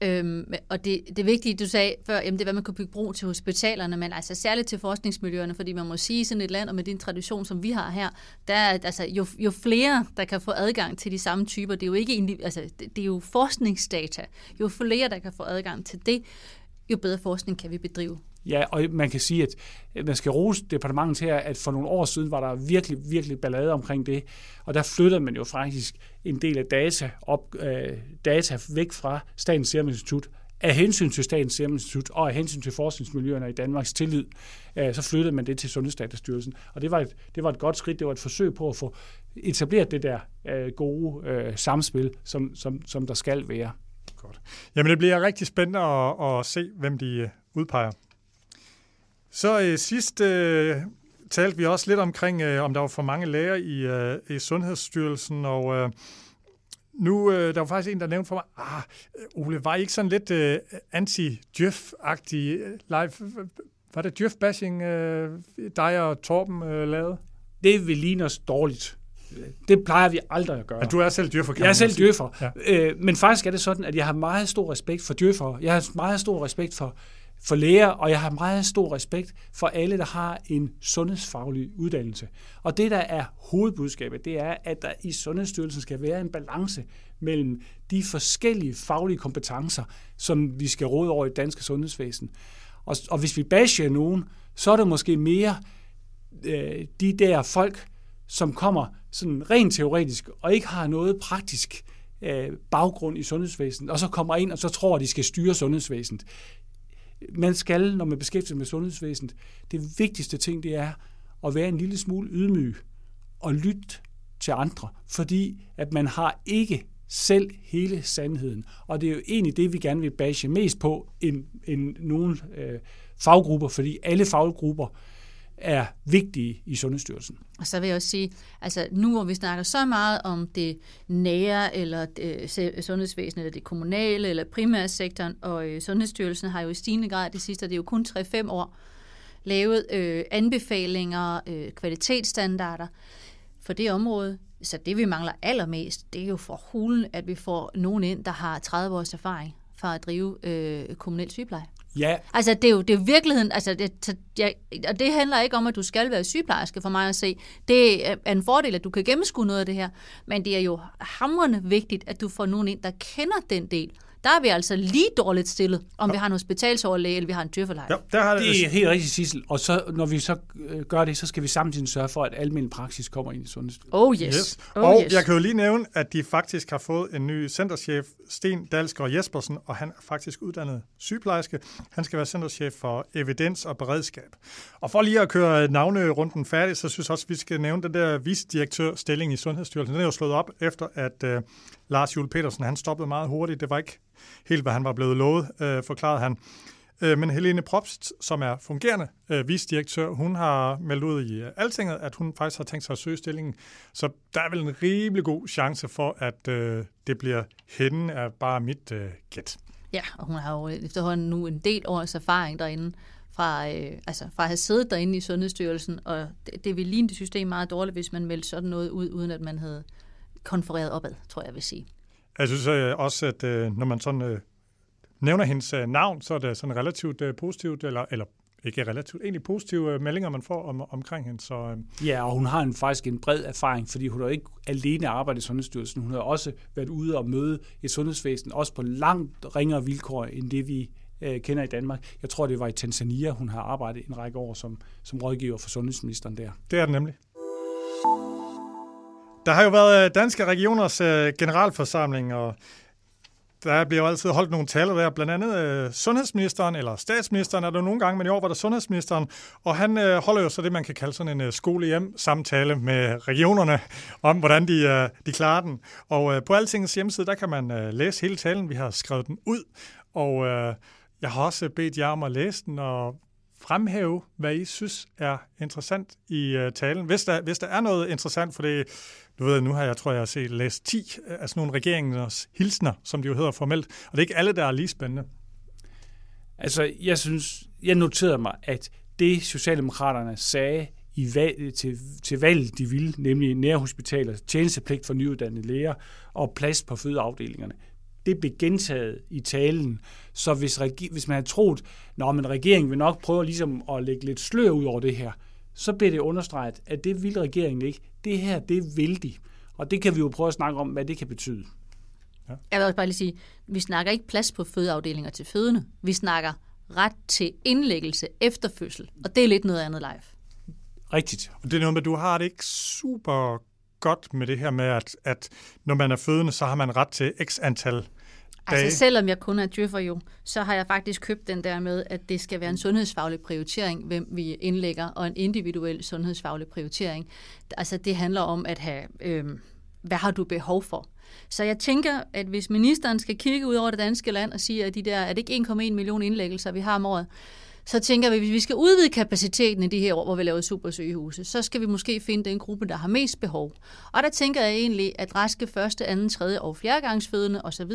Øhm, og det, det vigtige, du sagde før, jamen det er, hvad man kan bygge bro til hospitalerne, men altså særligt til forskningsmiljøerne, fordi man må sige, sådan et land, og med den tradition, som vi har her, der er, altså, jo, jo flere, der kan få adgang til de samme typer, det er jo ikke altså, det, det er jo forskningsdata, jo flere, der kan få adgang til det, jo bedre forskning kan vi bedrive. Ja, og man kan sige, at man skal rose departementet her, at for nogle år siden var der virkelig, virkelig ballade omkring det, og der flyttede man jo faktisk en del af data, op, øh, data væk fra Statens Serum Institut, af hensyn til Statens Serum Institut og af hensyn til forskningsmiljøerne i Danmarks tillid, øh, så flyttede man det til Sundhedsdatastyrelsen. Og det var, et, det var et godt skridt, det var et forsøg på at få etableret det der øh, gode øh, samspil, som, som, som der skal være. Godt. Jamen det bliver rigtig spændende at, at se, hvem de udpeger. Så øh, sidst øh, talte vi også lidt omkring, øh, om der var for mange læger i, øh, i Sundhedsstyrelsen, og øh, nu øh, der var faktisk en, der nævnte for mig, ah, Ole, var I ikke sådan lidt øh, anti-Djøf-agtig øh, live? Var det Djøf-bashing, øh, dig og Torben øh, lavede? Det vil ligne os dårligt. Det plejer vi aldrig at gøre. Men du er selv djøffer, kan Jeg er selv djøffer. Ja. Øh, men faktisk er det sådan, at jeg har meget stor respekt for djøffer. Jeg har meget stor respekt for for læger, og jeg har meget stor respekt for alle, der har en sundhedsfaglig uddannelse. Og det, der er hovedbudskabet, det er, at der i Sundhedsstyrelsen skal være en balance mellem de forskellige faglige kompetencer, som vi skal råde over i det danske sundhedsvæsen. Og, og hvis vi basher nogen, så er det måske mere øh, de der folk, som kommer sådan rent teoretisk og ikke har noget praktisk øh, baggrund i sundhedsvæsenet, og så kommer ind og så tror, at de skal styre sundhedsvæsenet. Man skal, når man beskæftiger sig med sundhedsvæsenet, det vigtigste ting, det er at være en lille smule ydmyg og lytte til andre, fordi at man har ikke selv hele sandheden. Og det er jo egentlig det, vi gerne vil bashe mest på end, end nogle øh, faggrupper, fordi alle faggrupper er vigtige i Sundhedsstyrelsen. Og så vil jeg også sige, altså nu hvor vi snakker så meget om det nære, eller det, sundhedsvæsenet, eller det kommunale, eller primærsektoren, og øh, Sundhedsstyrelsen har jo i stigende grad det sidste, det er jo kun 3-5 år, lavet øh, anbefalinger, øh, kvalitetsstandarder for det område. Så det vi mangler allermest, det er jo for hulen, at vi får nogen ind, der har 30 års erfaring fra at drive øh, kommunal sygepleje. Ja. Altså, det er jo det er virkeligheden, altså, det, jeg, og det handler ikke om, at du skal være sygeplejerske for mig at se. Det er en fordel, at du kan gennemskue noget af det her, men det er jo hamrende vigtigt, at du får nogen ind, der kender den del, der er vi altså lige dårligt stillet, om ja. vi har en hospitalsoverlæge, eller vi har en dyrforleje. Ja, der har det, det er helt rigtigt, Sissel. Og så, når vi så øh, gør det, så skal vi samtidig sørge for, at almindelig praksis kommer ind i sundhedsstyrelsen. Oh yes. yes. Oh, og yes. jeg kan jo lige nævne, at de faktisk har fået en ny centerchef, Sten Dalsgaard Jespersen, og han er faktisk uddannet sygeplejerske. Han skal være centerchef for evidens og beredskab. Og for lige at køre navnerunden færdig, så synes jeg også, at vi skal nævne den der vicedirektørstilling i Sundhedsstyrelsen. Den er jo slået op efter, at uh, Lars Jule Petersen han stoppede meget hurtigt. Det var ikke helt, hvad han var blevet lovet, øh, forklarede han. Øh, men Helene Probst, som er fungerende øh, visdirektør, hun har meldt ud i øh, Altinget, at hun faktisk har tænkt sig at søge stillingen. Så der er vel en rimelig god chance for, at øh, det bliver hende, er bare mit øh, gæt. Ja, og hun har jo efterhånden nu en del års erfaring derinde fra, øh, altså fra at have siddet derinde i Sundhedsstyrelsen, og det, det ville ligne det system meget dårligt, hvis man meldte sådan noget ud, uden at man havde konfereret opad, tror jeg, jeg vil sige. Jeg synes øh, også, at øh, når man sådan øh, nævner hendes navn, så er det sådan relativt positivt, eller, eller ikke relativt, egentlig positive meldinger, man får om, omkring hende. Så, Ja, og hun har en, faktisk en bred erfaring, fordi hun har ikke alene arbejdet i Sundhedsstyrelsen. Hun har også været ude og møde et sundhedsvæsen, også på langt ringere vilkår, end det vi øh, kender i Danmark. Jeg tror, det var i Tanzania, hun har arbejdet en række år som, som rådgiver for sundhedsministeren der. Det er det nemlig. Der har jo været øh, Danske Regioners øh, generalforsamling, og der bliver jo altid holdt nogle taler der, blandt andet øh, sundhedsministeren, eller statsministeren er der nogle gange, men i år var der sundhedsministeren, og han øh, holder jo så det, man kan kalde sådan en øh, skole-hjem-samtale med regionerne om, hvordan de, øh, de klarer den. Og øh, på Altingens hjemmeside, der kan man øh, læse hele talen, vi har skrevet den ud, og øh, jeg har også bedt jer om at læse den, og fremhæve, hvad I synes er interessant i uh, talen. Hvis der, hvis der er noget interessant, for det, du ved, nu har jeg, tror jeg, har set læst 10 af sådan nogle regeringens hilsner, som de jo hedder formelt, og det er ikke alle, der er lige spændende. Altså, jeg synes, jeg noterede mig, at det Socialdemokraterne sagde i valg, til, til valget, de ville, nemlig nærhospitaler, tjenestepligt for nyuddannede læger og plads på fødeafdelingerne, det blev gentaget i talen. Så hvis, hvis man havde troet, at regeringen vil nok prøve ligesom at lægge lidt slør ud over det her, så bliver det understreget, at det vil regeringen ikke. Det her, det vil de. Og det kan vi jo prøve at snakke om, hvad det kan betyde. Ja. Jeg vil også bare lige sige, vi snakker ikke plads på fødeafdelinger til fødende. Vi snakker ret til indlæggelse efter fødsel. Og det er lidt noget andet live. Rigtigt. Og det er noget med, at du har det ikke super godt med det her med, at, at når man er fødende, så har man ret til x antal Altså, dage. Altså selvom jeg kun er djøffer jo, så har jeg faktisk købt den der med, at det skal være en sundhedsfaglig prioritering, hvem vi indlægger, og en individuel sundhedsfaglig prioritering. Altså det handler om at have, øh, hvad har du behov for? Så jeg tænker, at hvis ministeren skal kigge ud over det danske land og sige, at de der, er det ikke 1,1 million indlæggelser, vi har om året, så tænker vi, at hvis vi skal udvide kapaciteten i de her år, hvor vi laver supersygehuse, så skal vi måske finde den gruppe, der har mest behov. Og der tænker jeg egentlig, at raske første, anden, tredje og fjerdegangsfødende osv.,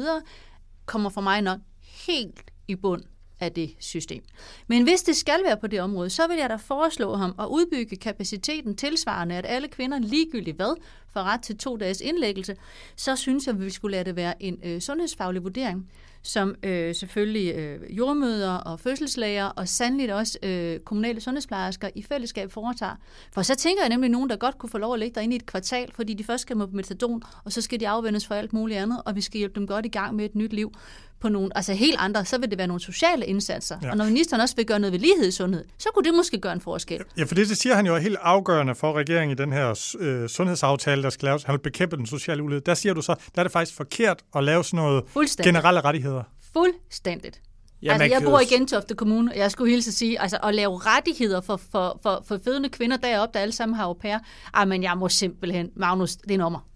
kommer for mig nok helt i bund af det system. Men hvis det skal være på det område, så vil jeg da foreslå ham at udbygge kapaciteten tilsvarende, at alle kvinder ligegyldigt hvad får ret til to dages indlæggelse, så synes jeg, at vi skulle lade det være en øh, sundhedsfaglig vurdering. som øh, selvfølgelig øh, jordmøder og fødselslæger, og sandelig også øh, kommunale sundhedsplejersker i fællesskab foretager. For så tænker jeg nemlig nogen, der godt kunne få lov at ligge derinde i et kvartal, fordi de først skal på metadon, og så skal de afvendes for alt muligt andet, og vi skal hjælpe dem godt i gang med et nyt liv på nogle, altså helt andre, så vil det være nogle sociale indsatser. Ja. Og når ministeren også vil gøre noget ved lighed i sundhed, så kunne det måske gøre en forskel. Ja, for det, det siger han jo er helt afgørende for regeringen i den her øh, sundhedsaftale, der skal laves. Han vil bekæmpe den sociale ulighed. Der siger du så, der er det faktisk forkert at lave sådan noget generelle rettigheder. Fuldstændigt. Ja, altså, jeg bor i Gentofte Kommune, og jeg skulle hilse at sige, altså at lave rettigheder for, for, for, for fødende kvinder deroppe, der alle sammen har au pair, ej, men jeg må simpelthen, Magnus, det er nummer.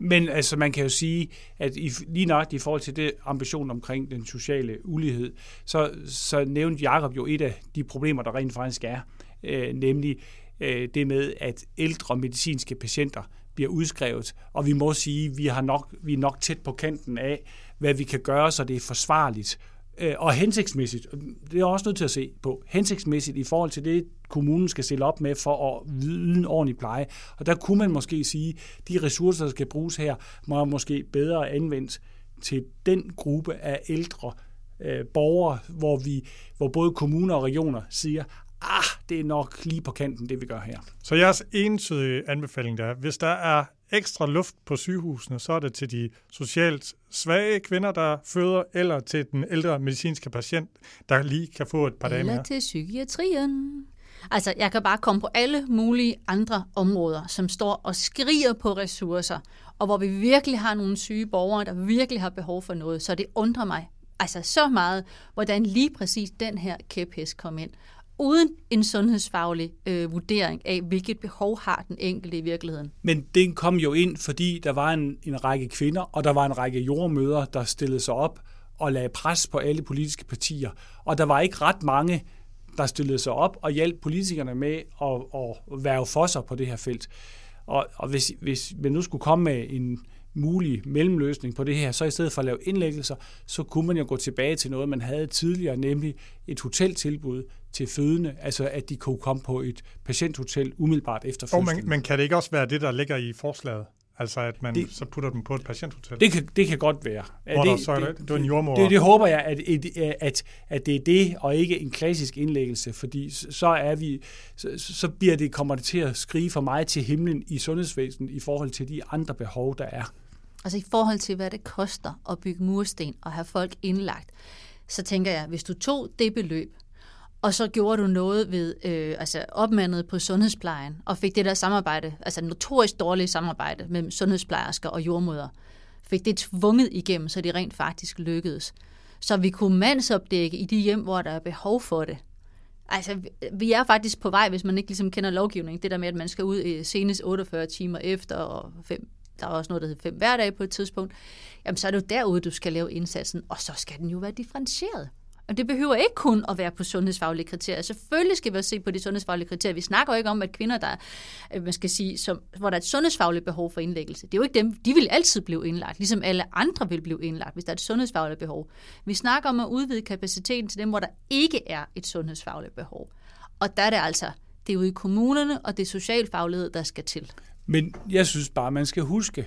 Men altså, man kan jo sige, at i, lige nok i forhold til det ambition omkring den sociale ulighed, så, så nævnte Jacob jo et af de problemer, der rent faktisk er, øh, nemlig øh, det med, at ældre medicinske patienter bliver udskrevet, og vi må sige, at vi, har nok, vi er nok tæt på kanten af, hvad vi kan gøre, så det er forsvarligt øh, og hensigtsmæssigt. Det er også nødt til at se på. Hensigtsmæssigt i forhold til det, kommunen skal stille op med for at yde en ordentlig pleje. Og der kunne man måske sige, at de ressourcer, der skal bruges her, må måske bedre anvendes til den gruppe af ældre øh, borgere, hvor, vi, hvor både kommuner og regioner siger, ah, det er nok lige på kanten, det vi gør her. Så jeres entydige anbefaling der, hvis der er ekstra luft på sygehusene, så er det til de socialt svage kvinder, der føder, eller til den ældre medicinske patient, der lige kan få et par dage mere. Eller til psykiatrien. Altså, jeg kan bare komme på alle mulige andre områder, som står og skriger på ressourcer, og hvor vi virkelig har nogle syge borgere, der virkelig har behov for noget. Så det undrer mig altså så meget, hvordan lige præcis den her kæphest kom ind uden en sundhedsfaglig øh, vurdering af, hvilket behov har den enkelte i virkeligheden. Men den kom jo ind, fordi der var en, en række kvinder, og der var en række jordmøder, der stillede sig op og lagde pres på alle politiske partier. Og der var ikke ret mange, der stillede sig op og hjalp politikerne med at, at være for sig på det her felt. Og, og hvis, hvis man nu skulle komme med en, mulig mellemløsning på det her, så i stedet for at lave indlæggelser, så kunne man jo gå tilbage til noget, man havde tidligere, nemlig et hoteltilbud til fødende, altså at de kunne komme på et patienthotel umiddelbart efter fødslen. Oh, men, men kan det ikke også være det, der ligger i forslaget? Altså at man det, så putter dem på et patienthotel? Det kan, det kan godt være. Hvor det, så er det, det, det, en jordmor. Det, det håber jeg, at, at, at det er det, og ikke en klassisk indlæggelse, fordi så er vi, så, så bliver det, kommer det til at skrige for mig til himlen i sundhedsvæsenet i forhold til de andre behov, der er. Altså i forhold til, hvad det koster at bygge mursten og have folk indlagt, så tænker jeg, hvis du tog det beløb, og så gjorde du noget ved øh, altså opmandet på sundhedsplejen, og fik det der samarbejde, altså notorisk dårlige samarbejde mellem sundhedsplejersker og jordmøder, fik det tvunget igennem, så det rent faktisk lykkedes. Så vi kunne mandsopdække i de hjem, hvor der er behov for det. Altså, vi er faktisk på vej, hvis man ikke ligesom kender lovgivningen, det der med, at man skal ud øh, senest 48 timer efter, og fem, der var også noget, der hed fem hverdage på et tidspunkt, jamen så er det jo derude, du skal lave indsatsen, og så skal den jo være differentieret. Og det behøver ikke kun at være på sundhedsfaglige kriterier. Selvfølgelig skal vi også se på de sundhedsfaglige kriterier. Vi snakker jo ikke om, at kvinder, der, øh, man skal sige, som, hvor der er et sundhedsfagligt behov for indlæggelse, det er jo ikke dem, de vil altid blive indlagt, ligesom alle andre vil blive indlagt, hvis der er et sundhedsfagligt behov. Vi snakker om at udvide kapaciteten til dem, hvor der ikke er et sundhedsfagligt behov. Og der er det altså, det er ude i kommunerne, og det er socialfaglighed, der skal til. Men jeg synes bare, man skal huske,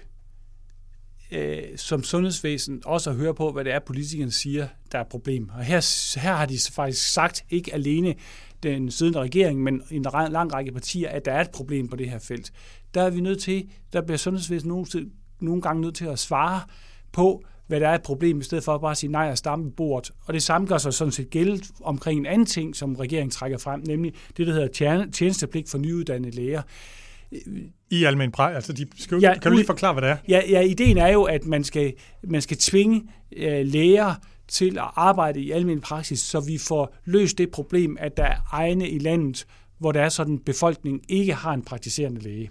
øh, som sundhedsvæsen også at høre på, hvad det er, politikerne siger, der er problem. Og her, her har de faktisk sagt, ikke alene den siddende regering, men en lang række partier, at der er et problem på det her felt. Der er vi nødt til, der bliver sundhedsvæsenet nogle, nogle gange nødt til at svare på, hvad der er et problem, i stedet for at bare sige nej og stamme bordet. Og det samme gør sig sådan set gælde omkring en anden ting, som regeringen trækker frem, nemlig det, der hedder tjenestepligt for nyuddannede læger. I almen præg, altså de skal, ja, kan du lige forklare, hvad det er? Ja, ja ideen er jo, at man skal, man skal tvinge øh, læger til at arbejde i almen praksis, så vi får løst det problem, at der er egne i landet, hvor der er sådan, befolkning ikke har en praktiserende læge.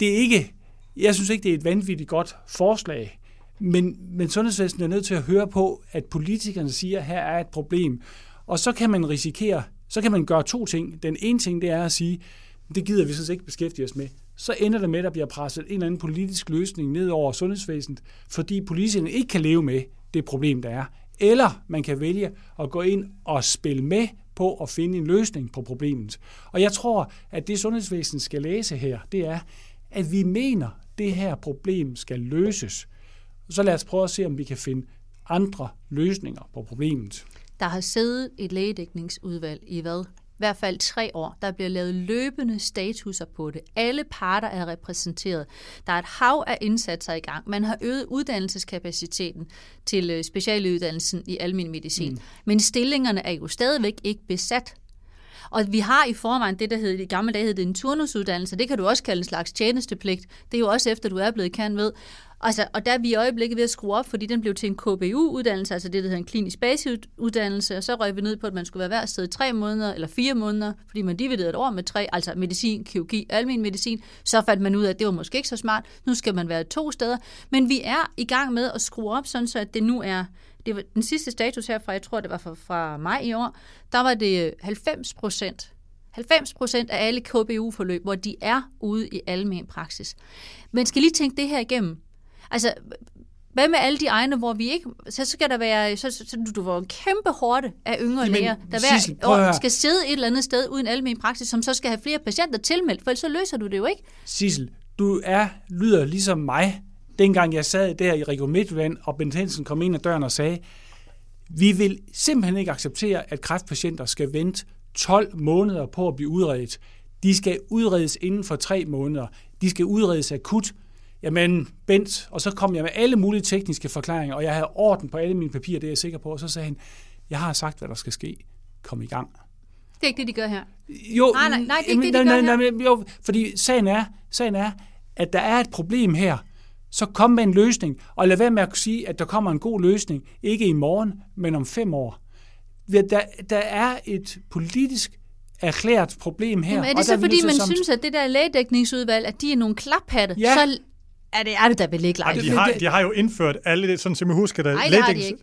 Det er ikke, jeg synes ikke, det er et vanvittigt godt forslag, men, men sundhedsvæsenet er nødt til at høre på, at politikerne siger, at her er et problem. Og så kan man risikere, så kan man gøre to ting. Den ene ting, det er at sige, det gider vi sådan ikke beskæftige os med. Så ender det med, at der bliver presset en eller anden politisk løsning ned over sundhedsvæsenet, fordi politikerne ikke kan leve med det problem, der er. Eller man kan vælge at gå ind og spille med på at finde en løsning på problemet. Og jeg tror, at det sundhedsvæsenet skal læse her, det er, at vi mener, at det her problem skal løses. Så lad os prøve at se, om vi kan finde andre løsninger på problemet. Der har siddet et lægedækningsudvalg i hvad? I hvert fald tre år. Der bliver lavet løbende statuser på det. Alle parter er repræsenteret. Der er et hav af indsatser i gang. Man har øget uddannelseskapaciteten til øh, specialuddannelsen i almen medicin. Mm. Men stillingerne er jo stadigvæk ikke besat. Og vi har i forvejen det, der hed, i gamle dage hed det en turnusuddannelse. Det kan du også kalde en slags tjenestepligt. Det er jo også efter, du er blevet kan ved. Altså, og der er vi i øjeblikket ved at skrue op, fordi den blev til en KBU-uddannelse, altså det, der hedder en klinisk basisuddannelse, og så røg vi ned på, at man skulle være hver sted tre måneder eller fire måneder, fordi man dividerede et år med tre, altså medicin, kirurgi, almen medicin. Så fandt man ud af, at det var måske ikke så smart. Nu skal man være to steder. Men vi er i gang med at skrue op, sådan så at det nu er det var den sidste status herfra, jeg tror, det var fra, fra maj i år, der var det 90 procent 90 procent af alle KBU-forløb, hvor de er ude i almen praksis. Men skal lige tænke det her igennem. Altså, hvad med alle de egne, hvor vi ikke... Så skal der være... Så, så, så du var en kæmpe hårde af yngre Jamen, læger, der hver Sissel, år skal sidde et eller andet sted uden almen praksis, som så skal have flere patienter tilmeldt, for ellers så løser du det jo ikke. Sissel, du er, lyder ligesom mig, dengang jeg sad der i Region Midtjylland, og Bent Hansen kom ind ad døren og sagde, vi vil simpelthen ikke acceptere, at kræftpatienter skal vente 12 måneder på at blive udredet. De skal udredes inden for tre måneder. De skal udredes akut. Jamen, Bent, og så kom jeg med alle mulige tekniske forklaringer, og jeg havde orden på alle mine papirer, det er jeg sikker på, og så sagde han, jeg har sagt, hvad der skal ske. Kom i gang. Det er ikke det, de gør her. Jo, nej, nej, nej, det er ikke det, de nej, gør nej, her. Jo, fordi sagen er, sagen er, at der er et problem her, så kom med en løsning, og lad være med at sige, at der kommer en god løsning, ikke i morgen, men om fem år. Der, der er et politisk erklæret problem her. Men er det så, fordi man synes, at det der lægedækningsudvalg, at de er nogle klaphatte, ja. så er det, er det da vel ikke langt. De har, de har jo indført alle det, sådan som jeg husker det. Nej, det har de ikke.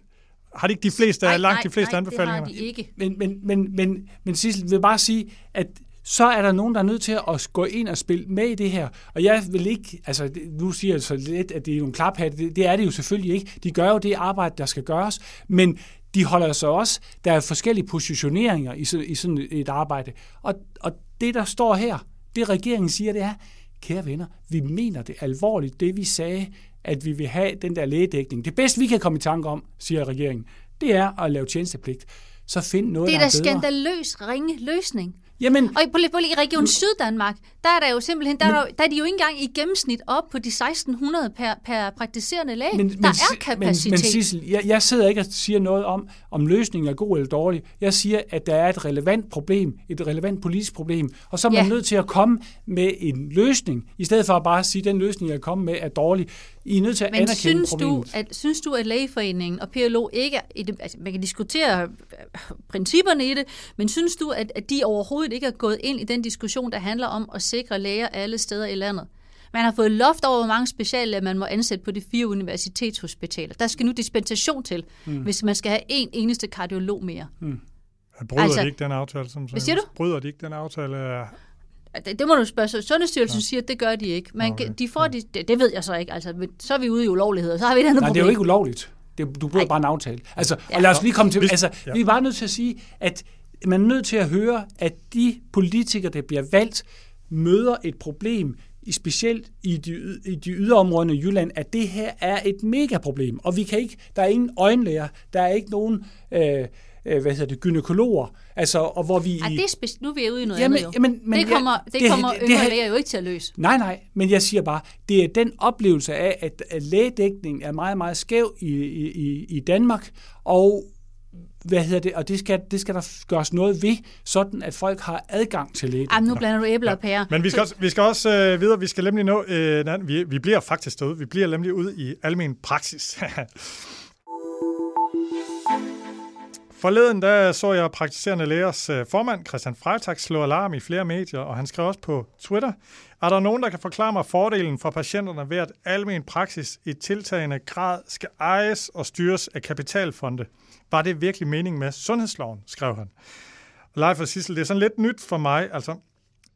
Har de ikke de fleste, nej, langt de fleste nej, anbefalinger? Nej, det har de ikke. Men, men, men, men, men Sissel vil bare sige, at så er der nogen, der er nødt til at gå ind og spille med i det her. Og jeg vil ikke, altså nu siger jeg så lidt, at det er nogle klaphatte, det, det er det jo selvfølgelig ikke. De gør jo det arbejde, der skal gøres, men de holder sig også, der er forskellige positioneringer i, i sådan et arbejde. Og, og det, der står her, det regeringen siger, det er, kære venner, vi mener det alvorligt, det vi sagde, at vi vil have den der lægedækning. Det bedste, vi kan komme i tanke om, siger regeringen, det er at lave tjenestepligt. Så find noget, det er der er bedre. Det er da skandaløs ringe løsning. Jamen, og i, på, på, i Region Syddanmark, der er der jo simpelthen, der, men, er, der, der er de jo ikke engang i gennemsnit op på de 1600 per, per praktiserende læge. Men, der men, er kapacitet. Men, men Sissel, jeg, jeg sidder ikke og siger noget om, om løsningen er god eller dårlig. Jeg siger, at der er et relevant problem, et relevant politisk problem, og så er man ja. nødt til at komme med en løsning, i stedet for at bare sige, at den løsning, jeg kommer med, er dårlig. I er nødt til at Men anerkende synes problemet. Du, at, synes du, at lægeforeningen og PLO ikke er, altså, man kan diskutere øh, principperne i det, men synes du, at, at de overhovedet ikke er gået ind i den diskussion, der handler om at sikre læger alle steder i landet? Man har fået loft over, hvor mange speciallæger man må ansætte på de fire universitetshospitaler. Der skal nu dispensation til, mm. hvis man skal have en eneste kardiolog mere. Mm. Bryder altså, de ikke den aftale? Som siger du? Bryder de ikke den aftale? Det, det må du spørge. Sundhedsstyrelsen ja. siger, at det gør de ikke. Man, okay. de får de, det, det ved jeg så ikke. Altså, så er vi ude i ulovligheder. Så har vi et andet Nej, problem. det er jo ikke ulovligt. Det, du bryder bare en aftale. Altså, ja. og lad os lige komme til... Altså, ja. vi er bare nødt til at sige, at man er nødt til at høre, at de politikere, der bliver valgt, møder et problem, i specielt i de, i de yderområderne i Jylland, at det her er et megaproblem. Og vi kan ikke, der er ingen øjenlæger, der er ikke nogen øh, øh, hvad hedder det, gynekologer. Altså, og hvor vi... Ej, det er speci- nu er vi ude i noget jamen, andet jo. Jamen, men, det kommer, det, det kommer det, yngre det, læger jo ikke til at løse. Nej, nej, men jeg siger bare, det er den oplevelse af, at, at lægedækningen er meget, meget skæv i, i, i Danmark, og hvad hedder det, og det skal, det skal der gøres noget ved, sådan at folk har adgang til lægedækning. Jamen, nu blander du æbler og pærer. Men vi skal også, vi skal også øh, videre, vi skal nemlig nå, øh, vi, vi bliver faktisk derude, vi bliver nemlig ude i almen praksis. [laughs] Forleden der så jeg praktiserende lægers øh, formand, Christian Freitag, slå alarm i flere medier, og han skrev også på Twitter, er der nogen, der kan forklare mig fordelen for patienterne ved, at almen praksis i tiltagende grad skal ejes og styres af kapitalfonde? Var det virkelig mening med sundhedsloven, skrev han. Leif og Sissel, det er sådan lidt nyt for mig. Altså,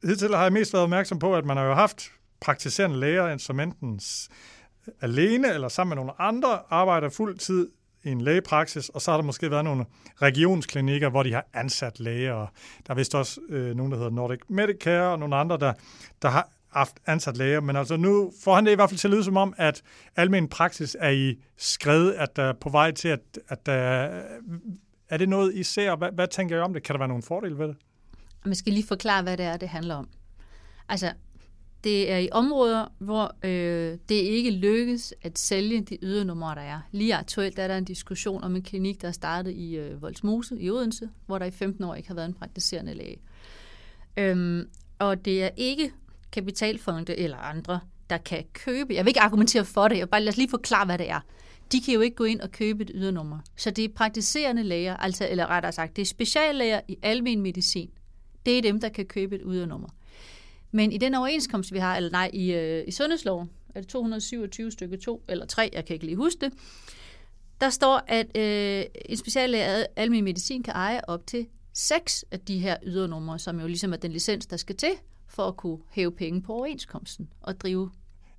hidtil har jeg mest været opmærksom på, at man har jo haft praktiserende læger, som enten alene eller sammen med nogle andre, arbejder fuld tid en lægepraksis, og så har der måske været nogle regionsklinikker, hvor de har ansat læger, og der er vist også øh, nogen, der hedder Nordic Medicare, og nogle andre, der, der har haft ansat læger, men altså nu får han det i hvert fald til at lyde som om, at almen praksis er i skred, at der er på vej til, at, at der er det noget, I ser? Hvad, hvad tænker I om det? Kan der være nogle fordele ved det? Man skal lige forklare, hvad det er, det handler om. Altså, det er i områder, hvor øh, det ikke lykkes at sælge de ydernumre, der er. Lige aktuelt er der en diskussion om en klinik, der er startet i øh, Voldsmose i Odense, hvor der i 15 år ikke har været en praktiserende læge. Øhm, og det er ikke kapitalfonde eller andre, der kan købe. Jeg vil ikke argumentere for det, jeg vil bare lad os lige forklare, hvad det er. De kan jo ikke gå ind og købe et ydernummer. Så det er praktiserende læger, altså, eller rettere sagt, det er speciallæger i almen medicin. Det er dem, der kan købe et ydernummer. Men i den overenskomst, vi har, eller nej, i, øh, i sundhedsloven, er det 227 stykke 2 eller 3, jeg kan ikke lige huske det, der står, at øh, en speciallæge af almen medicin kan eje op til seks af de her ydernumre, som jo ligesom er den licens, der skal til for at kunne hæve penge på overenskomsten og drive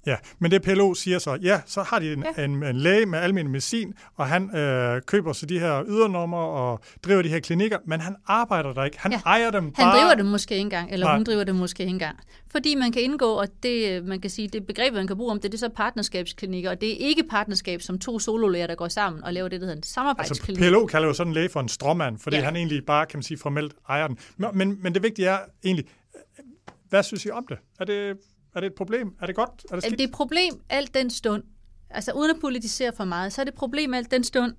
Ja, men det PLO siger så, ja, så har de en, Ja. en, en læge med almindelig medicin, og han øh, køber så de her ydernumre og driver de her klinikker, men han arbejder der ikke. Han Ja. ejer dem Han bare. driver det måske ikke engang, eller Nej. hun driver det måske ikke engang. Fordi man kan indgå, og det, man kan sige, det begreb, man kan bruge om det, det er så partnerskabsklinikker, og det er ikke partnerskab som to sololæger, der går sammen og laver det, der hedder en Altså, samarbejdsklinik. PLO kalder jo sådan en læge for en stråmand, fordi Ja. ja. han egentlig bare, kan man sige, formelt ejer den. Men, men, men det vigtige er egentlig, øh, hvad synes I om det? Er det, er det et problem? Er det godt? Er det skidt? det er et problem alt den stund, altså uden at politisere for meget, så er det et problem alt den stund,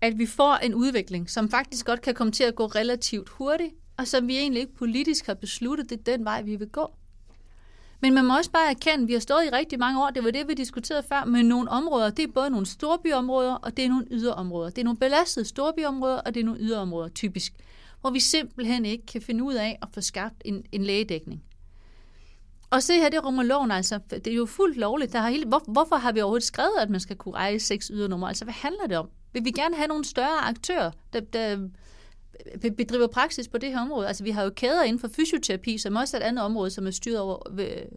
at vi får en udvikling, som faktisk godt kan komme til at gå relativt hurtigt, og som vi egentlig ikke politisk har besluttet, det er den vej, vi vil gå. Men man må også bare erkende, at vi har stået i rigtig mange år, det var det, vi diskuterede før, med nogle områder. Det er både nogle storbyområder, og det er nogle yderområder. Det er nogle belastede storbyområder, og det er nogle yderområder, typisk. Hvor vi simpelthen ikke kan finde ud af at få skabt en, en lægedækning. Og se her, det rummer loven altså. Det er jo fuldt lovligt. Der har hele, hvor, hvorfor har vi overhovedet skrevet, at man skal kunne eje seks ydernumre? Altså, hvad handler det om? Vil vi gerne have nogle større aktører, der, der be- bedriver praksis på det her område? Altså, vi har jo kæder inden for fysioterapi, som også er et andet område, som er styret over,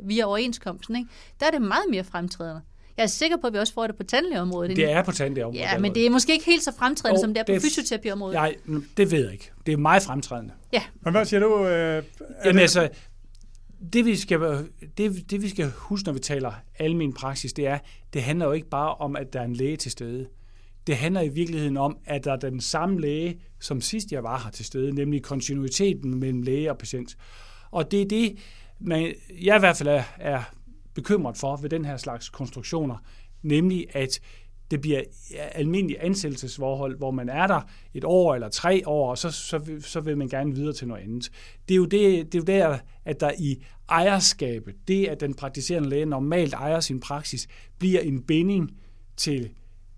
via overenskomsten. Ikke? Der er det meget mere fremtrædende. Jeg er sikker på, at vi også får det på tandlægeområdet. Det er på tandlægeområdet. Ja, men det er måske ikke helt så fremtrædende, Jo, som det er på det er- fysioterapiområdet. Jeg, det ved jeg ikke. Det er meget fremtrædende. Ja, Men hvad siger du? Øh, Jamen det, altså, det vi, skal, det, det vi skal huske, når vi taler almen praksis, det er, det handler jo ikke bare om, at der er en læge til stede. Det handler i virkeligheden om, at der er den samme læge, som sidst jeg var her til stede, nemlig kontinuiteten mellem læge og patient. Og det er det, man, jeg i hvert fald er, er bekymret for ved den her slags konstruktioner, nemlig at det bliver almindelige ansættelsesforhold, hvor man er der et år eller tre år, og så, så, så vil man gerne videre til noget andet. Det er jo, det, det er jo der, at der i ejerskabet, det at den praktiserende læge normalt ejer sin praksis, bliver en binding til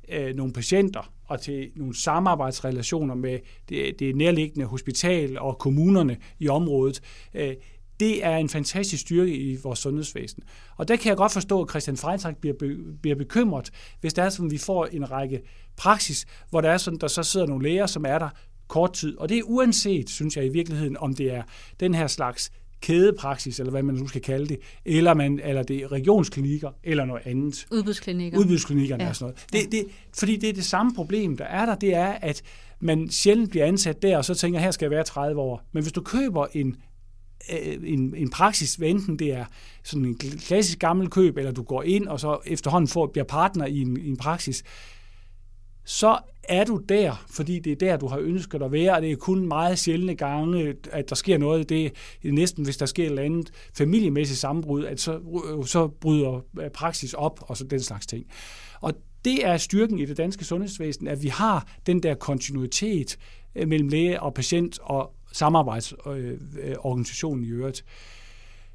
øh, nogle patienter og til nogle samarbejdsrelationer med det, det nærliggende hospital og kommunerne i området. Øh, det er en fantastisk styrke i vores sundhedsvæsen. Og der kan jeg godt forstå, at Christian Freitag bliver, be, bliver bekymret, hvis det er sådan, vi får en række praksis, hvor der er sådan, der så sidder nogle læger, som er der kort tid. Og det er uanset, synes jeg i virkeligheden, om det er den her slags kædepraksis, eller hvad man nu skal kalde det, eller, man, eller det er regionsklinikker, eller noget andet udbudsklinikker. udbudsklinikkerne Ja. og sådan noget. Det, det, fordi det er det samme problem, der er der, det er, at man sjældent bliver ansat der, og så tænker, her skal jeg være 30 år. Men hvis du køber en, Øh, en, en praksis, hvad enten det er sådan en klassisk gammel køb, eller du går ind, og så efterhånden får, bliver partner i en, i en praksis, så er du der, fordi det er der, du har ønsket at være, og det er kun meget sjældne gange, at der sker noget. Det er næsten, hvis der sker et eller andet familiemæssigt sammenbrud, at så, øh, så bryder øh, praksis op, og så den slags ting. Og det er styrken i det danske sundhedsvæsen, at vi har den der kontinuitet mellem læge og patient og samarbejdsorganisationen i øvrigt.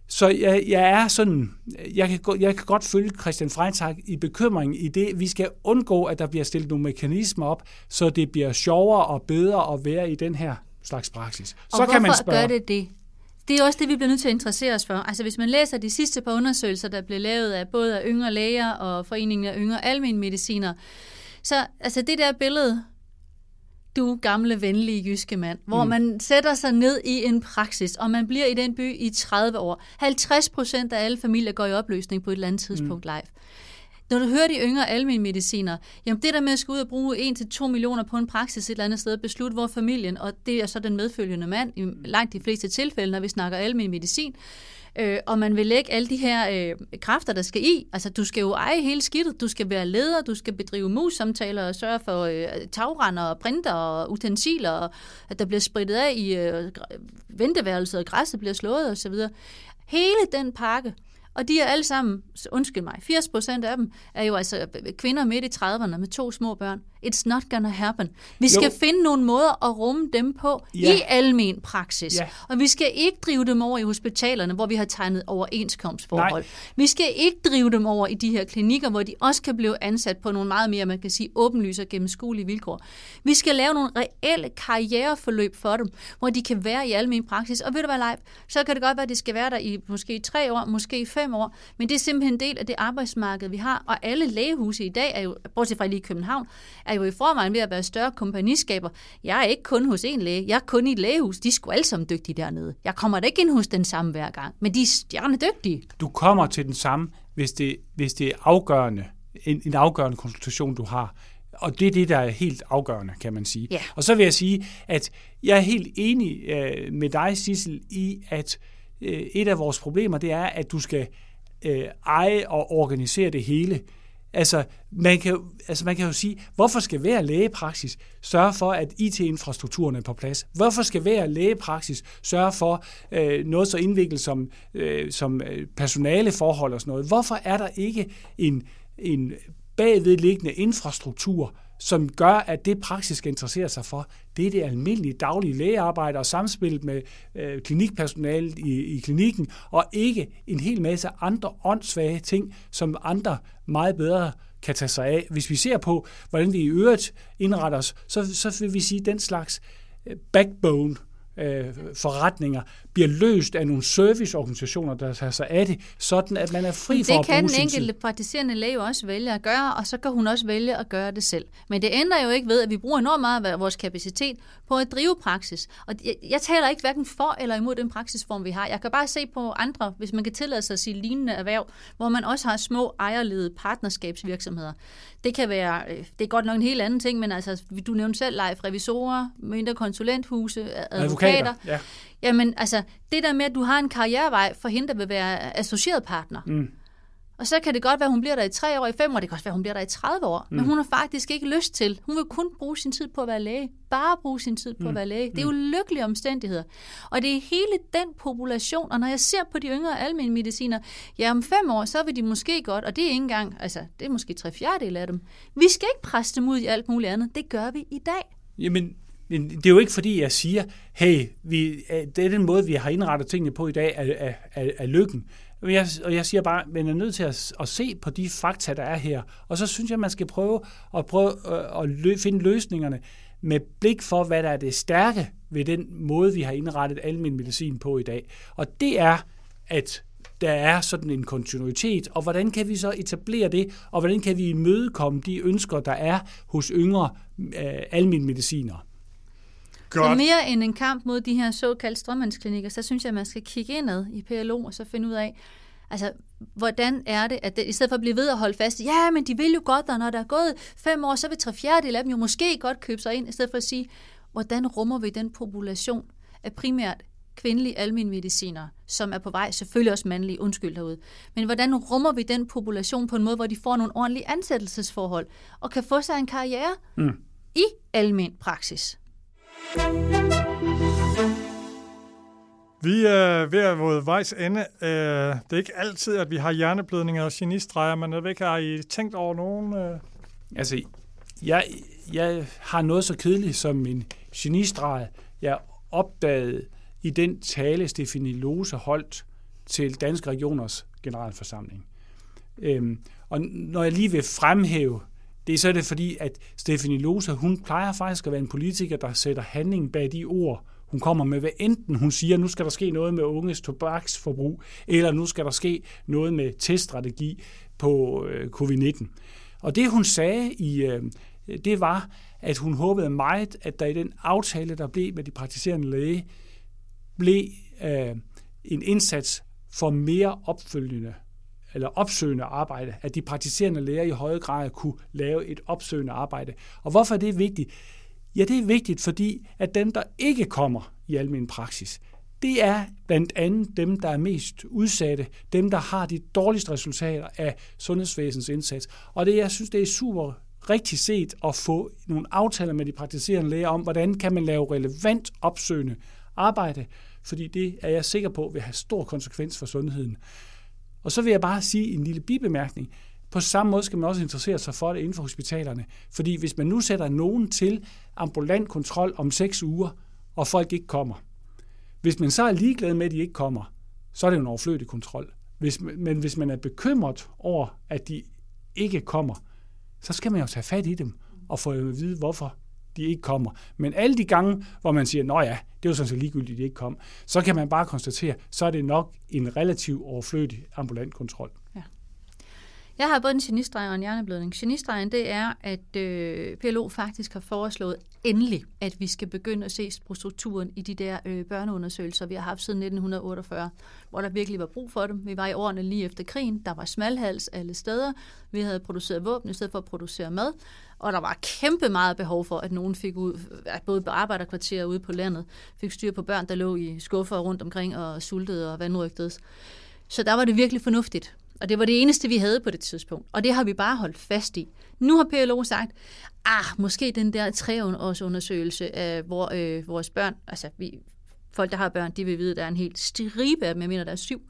Så jeg, jeg er sådan, jeg kan, jeg kan godt følge Christian Freitag i bekymringen i det, vi skal undgå, at der bliver stillet nogle mekanismer op, så det bliver sjovere og bedre at være i den her slags praksis. Og Så hvorfor kan man spørge, gør det det? Det er også det, vi bliver nødt til at interessere os for. Altså hvis man læser de sidste par undersøgelser, der blev lavet af både af yngre læger og foreningen af yngre almenmediciner, så altså det der billede, du gamle venlige jyske mand, hvor mm. man sætter sig ned i en praksis, og man bliver i den by i 30 år. 50 procent af alle familier går i opløsning på et eller andet tidspunkt mm. live. Når du hører de yngre almindelige mediciner, jamen det der med at skulle ud og bruge 1-2 millioner på en praksis et eller andet sted, beslutte hvor familien, og det er så den medfølgende mand, i langt de fleste tilfælde, når vi snakker almindelig medicin, øh, og man vil lægge alle de her øh, kræfter, der skal i. Altså, du skal jo eje hele skidtet, du skal være leder, du skal bedrive mus-samtaler og sørge for øh, tagrender og printer og utensiler, og at der bliver spritet af i øh, venteværelset, og græsset bliver slået osv. Hele den pakke, og de er alle sammen, undskyld mig, 80 procent af dem er jo altså kvinder midt i 30'erne med to små børn. It's not gonna happen. Vi skal jo. finde nogle måder at rumme dem på ja. i almen praksis. Ja. Og vi skal ikke drive dem over i hospitalerne, hvor vi har tegnet overenskomstforhold. Nej. Vi skal ikke drive dem over i de her klinikker, hvor de også kan blive ansat på nogle meget mere, man kan sige, åbenlyse og gennemskuelige vilkår. Vi skal lave nogle reelle karriereforløb for dem, hvor de kan være i almen praksis. Og ved du hvad, Leif, så kan det godt være, at de skal være der i måske tre år, måske fem år, men det er simpelthen en del af det arbejdsmarked, vi har. Og alle lægehuse i dag er jo, bortset fra lige i København, er jo i forvejen ved at være større kompagniskaber. Jeg er ikke kun hos en læge, jeg er kun i et lægehus. De er sgu alle sammen dygtige dernede. Jeg kommer da ikke ind hos den samme hver gang, men de er stjerne dygtige. Du kommer til den samme, hvis det, hvis det er afgørende, en, en afgørende konsultation, du har. Og det er det, der er helt afgørende, kan man sige. Ja. Og så vil jeg sige, at jeg er helt enig øh, med dig, Sissel, i, at øh, et af vores problemer, det er, at du skal øh, eje og organisere det hele. Altså man, kan, altså, man kan jo sige, hvorfor skal hver lægepraksis sørge for, at IT-infrastrukturen er på plads? Hvorfor skal hver lægepraksis sørge for øh, noget så indviklet som, øh, som øh, personaleforhold og sådan noget? Hvorfor er der ikke en, en bagvedliggende infrastruktur, som gør, at det praksis skal interessere sig for, det er det almindelige daglige lægearbejde og samspillet med øh, klinikpersonalet i, i klinikken, og ikke en hel masse andre åndssvage ting, som andre meget bedre kan tage sig af. Hvis vi ser på, hvordan vi i øvrigt indretter os, så, så vil vi sige, at den slags øh, backbone øh, forretninger bliver løst af nogle serviceorganisationer, der tager sig af det, sådan at man er fri det for at bruge kan den enkelte praktiserende læge også vælge at gøre, og så kan hun også vælge at gøre det selv. Men det ændrer jo ikke ved, at vi bruger enormt meget af vores kapacitet på at drive praksis. Og jeg, jeg taler ikke hverken for eller imod den praksisform, vi har. Jeg kan bare se på andre, hvis man kan tillade sig at sige lignende erhverv, hvor man også har små ejerledede partnerskabsvirksomheder. Det kan være, øh, det er godt nok en helt anden ting, men altså, du nævnte selv live revisorer, mindre konsulenthuse, advokater. advokater ja. Jamen, altså, det der med, at du har en karrierevej for hende, der vil være associeret partner. Mm. Og så kan det godt være, at hun bliver der i tre år, i fem år, det kan også være, at hun bliver der i 30 år. Mm. Men hun har faktisk ikke lyst til. Hun vil kun bruge sin tid på at være læge. Bare bruge sin tid på mm. at være læge. Det er jo lykkelige omstændigheder. Og det er hele den population. Og når jeg ser på de yngre almindelige mediciner, ja, om fem år, så vil de måske godt, og det er ikke engang, altså, det er måske tre fjerdedel af dem. Vi skal ikke presse dem ud i alt muligt andet. Det gør vi i dag. Jamen, men det er jo ikke fordi, jeg siger, hey, vi, øh, det er den måde, vi har indrettet tingene på i dag, er, er, er, er lykken. Og jeg, og jeg siger bare, at man er nødt til at, at se på de fakta, der er her. Og så synes jeg, man skal prøve at, prøve øh, at, lø, finde løsningerne med blik for, hvad der er det stærke ved den måde, vi har indrettet almindelig medicin på i dag. Og det er, at der er sådan en kontinuitet, og hvordan kan vi så etablere det, og hvordan kan vi imødekomme de ønsker, der er hos yngre øh, almindelige medicinere. Så Godt. mere end en kamp mod de her såkaldte strømmandsklinikker, så synes jeg, at man skal kigge indad i PLO og så finde ud af, altså, hvordan er det, at det, i stedet for at blive ved at holde fast, ja, men de vil jo godt, og når der er gået fem år, så vil tre fjerdedel af dem jo måske godt købe sig ind, i stedet for at sige, hvordan rummer vi den population af primært kvindelige almindelige som er på vej, selvfølgelig også mandlige, undskyld derude. Men hvordan rummer vi den population på en måde, hvor de får nogle ordentlige ansættelsesforhold, og kan få sig en karriere Mm. i almen praksis? Vi er ved at være vejs ende. Øh, det er ikke altid, at vi har hjerneblødninger og genistreger, men jeg ved ikke, har I tænkt over nogen? Øh? Altså, jeg, jeg har noget så kedeligt som en genistreg, jeg opdagede i den tale, Stefanie Lose holdt til Danske Regioners generalforsamling. Øhm, og når jeg lige vil fremhæve, det er så det fordi, at Stephanie Lose, hun plejer faktisk at være en politiker, der sætter handling bag de ord, hun kommer med, hvad enten hun siger, nu skal der ske noget med unges tobaksforbrug, eller nu skal der ske noget med teststrategi på øh, covid-19. Og det hun sagde i, øh, det var, at hun håbede meget, at der i den aftale, der blev med de praktiserende læge, blev øh, en indsats for mere opfølgende eller opsøgende arbejde, at de praktiserende læger i højere grad kunne lave et opsøgende arbejde. Og hvorfor er det vigtigt? Ja, det er vigtigt, fordi at dem, der ikke kommer i almen praksis, det er blandt andet dem, der er mest udsatte, dem, der har de dårligste resultater af sundhedsvæsenets indsats. Og det, jeg synes, det er super rigtig set at få nogle aftaler med de praktiserende læger om, hvordan kan man lave relevant opsøgende arbejde, fordi det er jeg sikker på vil have stor konsekvens for sundheden. Og så vil jeg bare sige en lille bibemærkning. På samme måde skal man også interessere sig for det inden for hospitalerne. Fordi hvis man nu sætter nogen til ambulant kontrol om seks uger, og folk ikke kommer, hvis man så er ligeglad med, at de ikke kommer, så er det jo en overflødig kontrol. Hvis, men hvis man er bekymret over, at de ikke kommer, så skal man jo tage fat i dem og få at vide, hvorfor de ikke kommer. Men alle de gange, hvor man siger, at ja, det er jo sådan set ligegyldigt, at de ikke kom, så kan man bare konstatere, så er det nok en relativ overflødig ambulant kontrol. Ja. Jeg har både en genistreg og en hjerneblødning. Genistregen, det er, at øh, PLO faktisk har foreslået endelig, at vi skal begynde at se på strukturen i de der øh, børneundersøgelser, vi har haft siden 1948, hvor der virkelig var brug for dem. Vi var i årene lige efter krigen, der var smalhals alle steder, vi havde produceret våben i stedet for at producere mad, og der var kæmpe meget behov for, at nogen fik ud, at både arbejderkvarterer ude på landet, fik styr på børn, der lå i skuffer rundt omkring og sultede og vandrygtedes. Så der var det virkelig fornuftigt. Og det var det eneste, vi havde på det tidspunkt. Og det har vi bare holdt fast i. Nu har PLO sagt, ah, måske den der treårsundersøgelse af hvor, øh, vores børn, altså vi, folk, der har børn, de vil vide, at der er en helt stribe af dem, jeg mener, der er syv,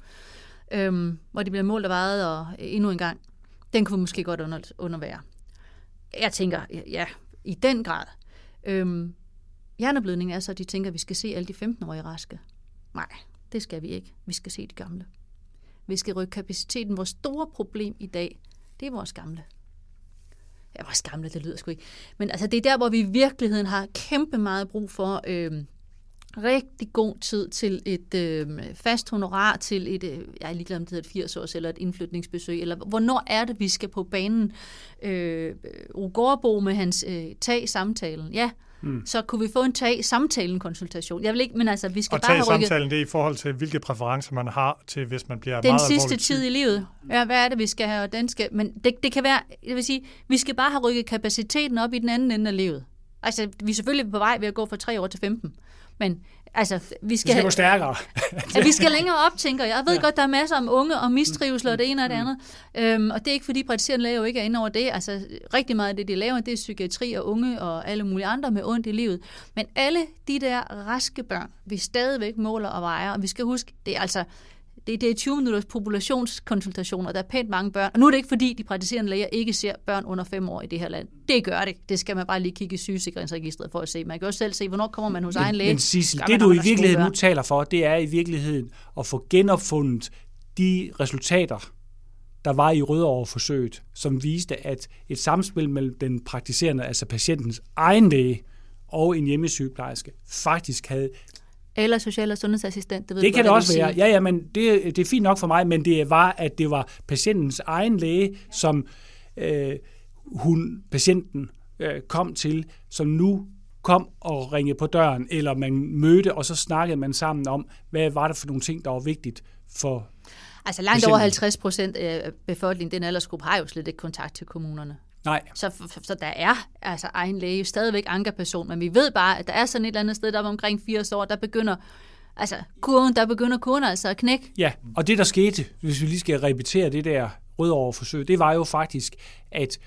øhm, hvor de bliver målt og vejet, og øh, endnu en gang, den kunne vi måske godt under, undervære. Jeg tænker, ja, i den grad. Øhm, hjerneblødning er så, at de tænker, at vi skal se alle de 15-årige raske. Nej, det skal vi ikke. Vi skal se de gamle. Vi skal rykke kapaciteten. Vores store problem i dag, det er vores gamle. Ja, vores gamle, det lyder sgu ikke. Men altså, det er der, hvor vi i virkeligheden har kæmpe meget brug for øh, rigtig god tid til et øh, fast honorar, til et, øh, jeg er ligeglad om det hedder et 80 års eller et indflytningsbesøg, eller hvornår er det, vi skal på banen? Øh, Rugårdbo med hans øh, tag-samtalen. Ja, mm. så kunne vi få en tag samtalen konsultation. Jeg vil ikke, men altså, vi skal og bare have rykket... samtalen, det er i forhold til, hvilke præferencer man har til, hvis man bliver den meget sidste tid i livet. Ja, hvad er det, vi skal have, og den skal... Men det, det kan være, jeg vil sige, vi skal bare have rykket kapaciteten op i den anden ende af livet. Altså, vi er selvfølgelig på vej ved at gå fra 3 år til 15. Men altså, vi skal, vi skal gå stærkere. ja, vi skal længere op, tænker jeg. Jeg ved ja. godt, der er masser om unge og mistrivsel og det ene og det mm. andet. Øhm, og det er ikke, fordi praktiserende læger jo ikke er inde over det. Altså, rigtig meget af det, de laver, det er psykiatri og unge og alle mulige andre med ondt i livet. Men alle de der raske børn, vi stadigvæk måler og vejer, og vi skal huske, det er altså det, det er 20 minutters populationskonsultationer, der er pænt mange børn. Og nu er det ikke fordi, de praktiserende læger ikke ser børn under 5 år i det her land. Det gør det. Det skal man bare lige kigge i sygesikringsregistret for at se. Man kan også selv se, hvornår kommer man hos men, egen læge. Men Sissel, det du i virkeligheden nu taler for, det er i virkeligheden at få genopfundet de resultater, der var i Rødovre-forsøget, som viste, at et samspil mellem den praktiserende, altså patientens egen læge, og en hjemmesygeplejerske faktisk havde eller social- og sundhedsassistent. Det, ved det kan det også være. Ja, ja, men det, det er fint nok for mig, men det var, at det var patientens egen læge, som øh, hun, patienten øh, kom til, som nu kom og ringede på døren, eller man mødte, og så snakkede man sammen om, hvad var det for nogle ting, der var vigtigt for Altså langt over 50 procent af befolkningen, den aldersgruppe, har jo slet ikke kontakt til kommunerne. Nej. Så, så der er altså egen læge stadigvæk ankerperson, men vi ved bare, at der er sådan et eller andet sted, der er omkring 80 år, der begynder altså kurven, der begynder kurven altså at knække. Ja, og det der skete, hvis vi lige skal repetere det der rødoverforsøg, det var jo faktisk, at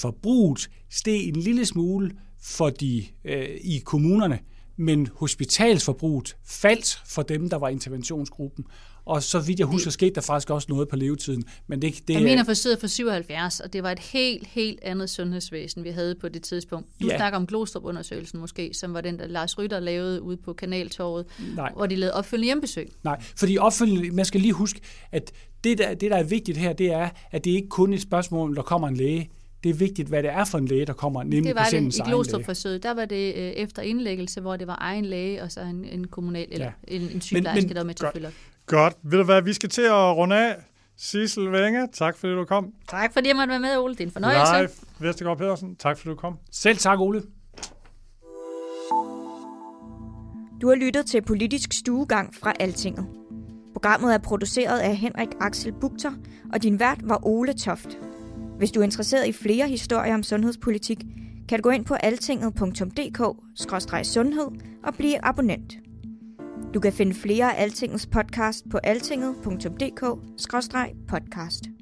forbruget steg en lille smule for de, øh, i kommunerne, men hospitalsforbruget faldt for dem, der var interventionsgruppen. Og så vidt jeg husker, skete der faktisk også noget på levetiden. Men det, det, jeg mener forsøget for 77, og det var et helt, helt andet sundhedsvæsen, vi havde på det tidspunkt. Du ja. snakker om Glostrup-undersøgelsen måske, som var den, der Lars Rytter lavede ude på Kanaltorvet, Nej. hvor de lavede opfølgende hjembesøg. Nej, fordi opfølgende, man skal lige huske, at det der, det, der er vigtigt her, det er, at det ikke kun er et spørgsmål, om der kommer en læge det er vigtigt, hvad det er for en læge, der kommer, nemlig det var patientens det i Glostrup-forsøget. Der var det øh, efter indlæggelse, hvor det var egen læge, og så en, en kommunal, eller ja. en, en sygeplejerske, der var med til at følge Godt. Ved du hvad, vi skal til at runde af. Sissel Venge, tak fordi du kom. Tak fordi jeg måtte være med, Ole. Det er en fornøjelse. Live Vestergaard Pedersen, tak fordi du kom. Selv tak, Ole. Du har lyttet til Politisk Stuegang fra Altinget. Programmet er produceret af Henrik Axel Bugter, og din vært var Ole Toft. Hvis du er interesseret i flere historier om sundhedspolitik, kan du gå ind på altinget.dk-sundhed og blive abonnent. Du kan finde flere af Altingets podcast på altinget.dk-podcast.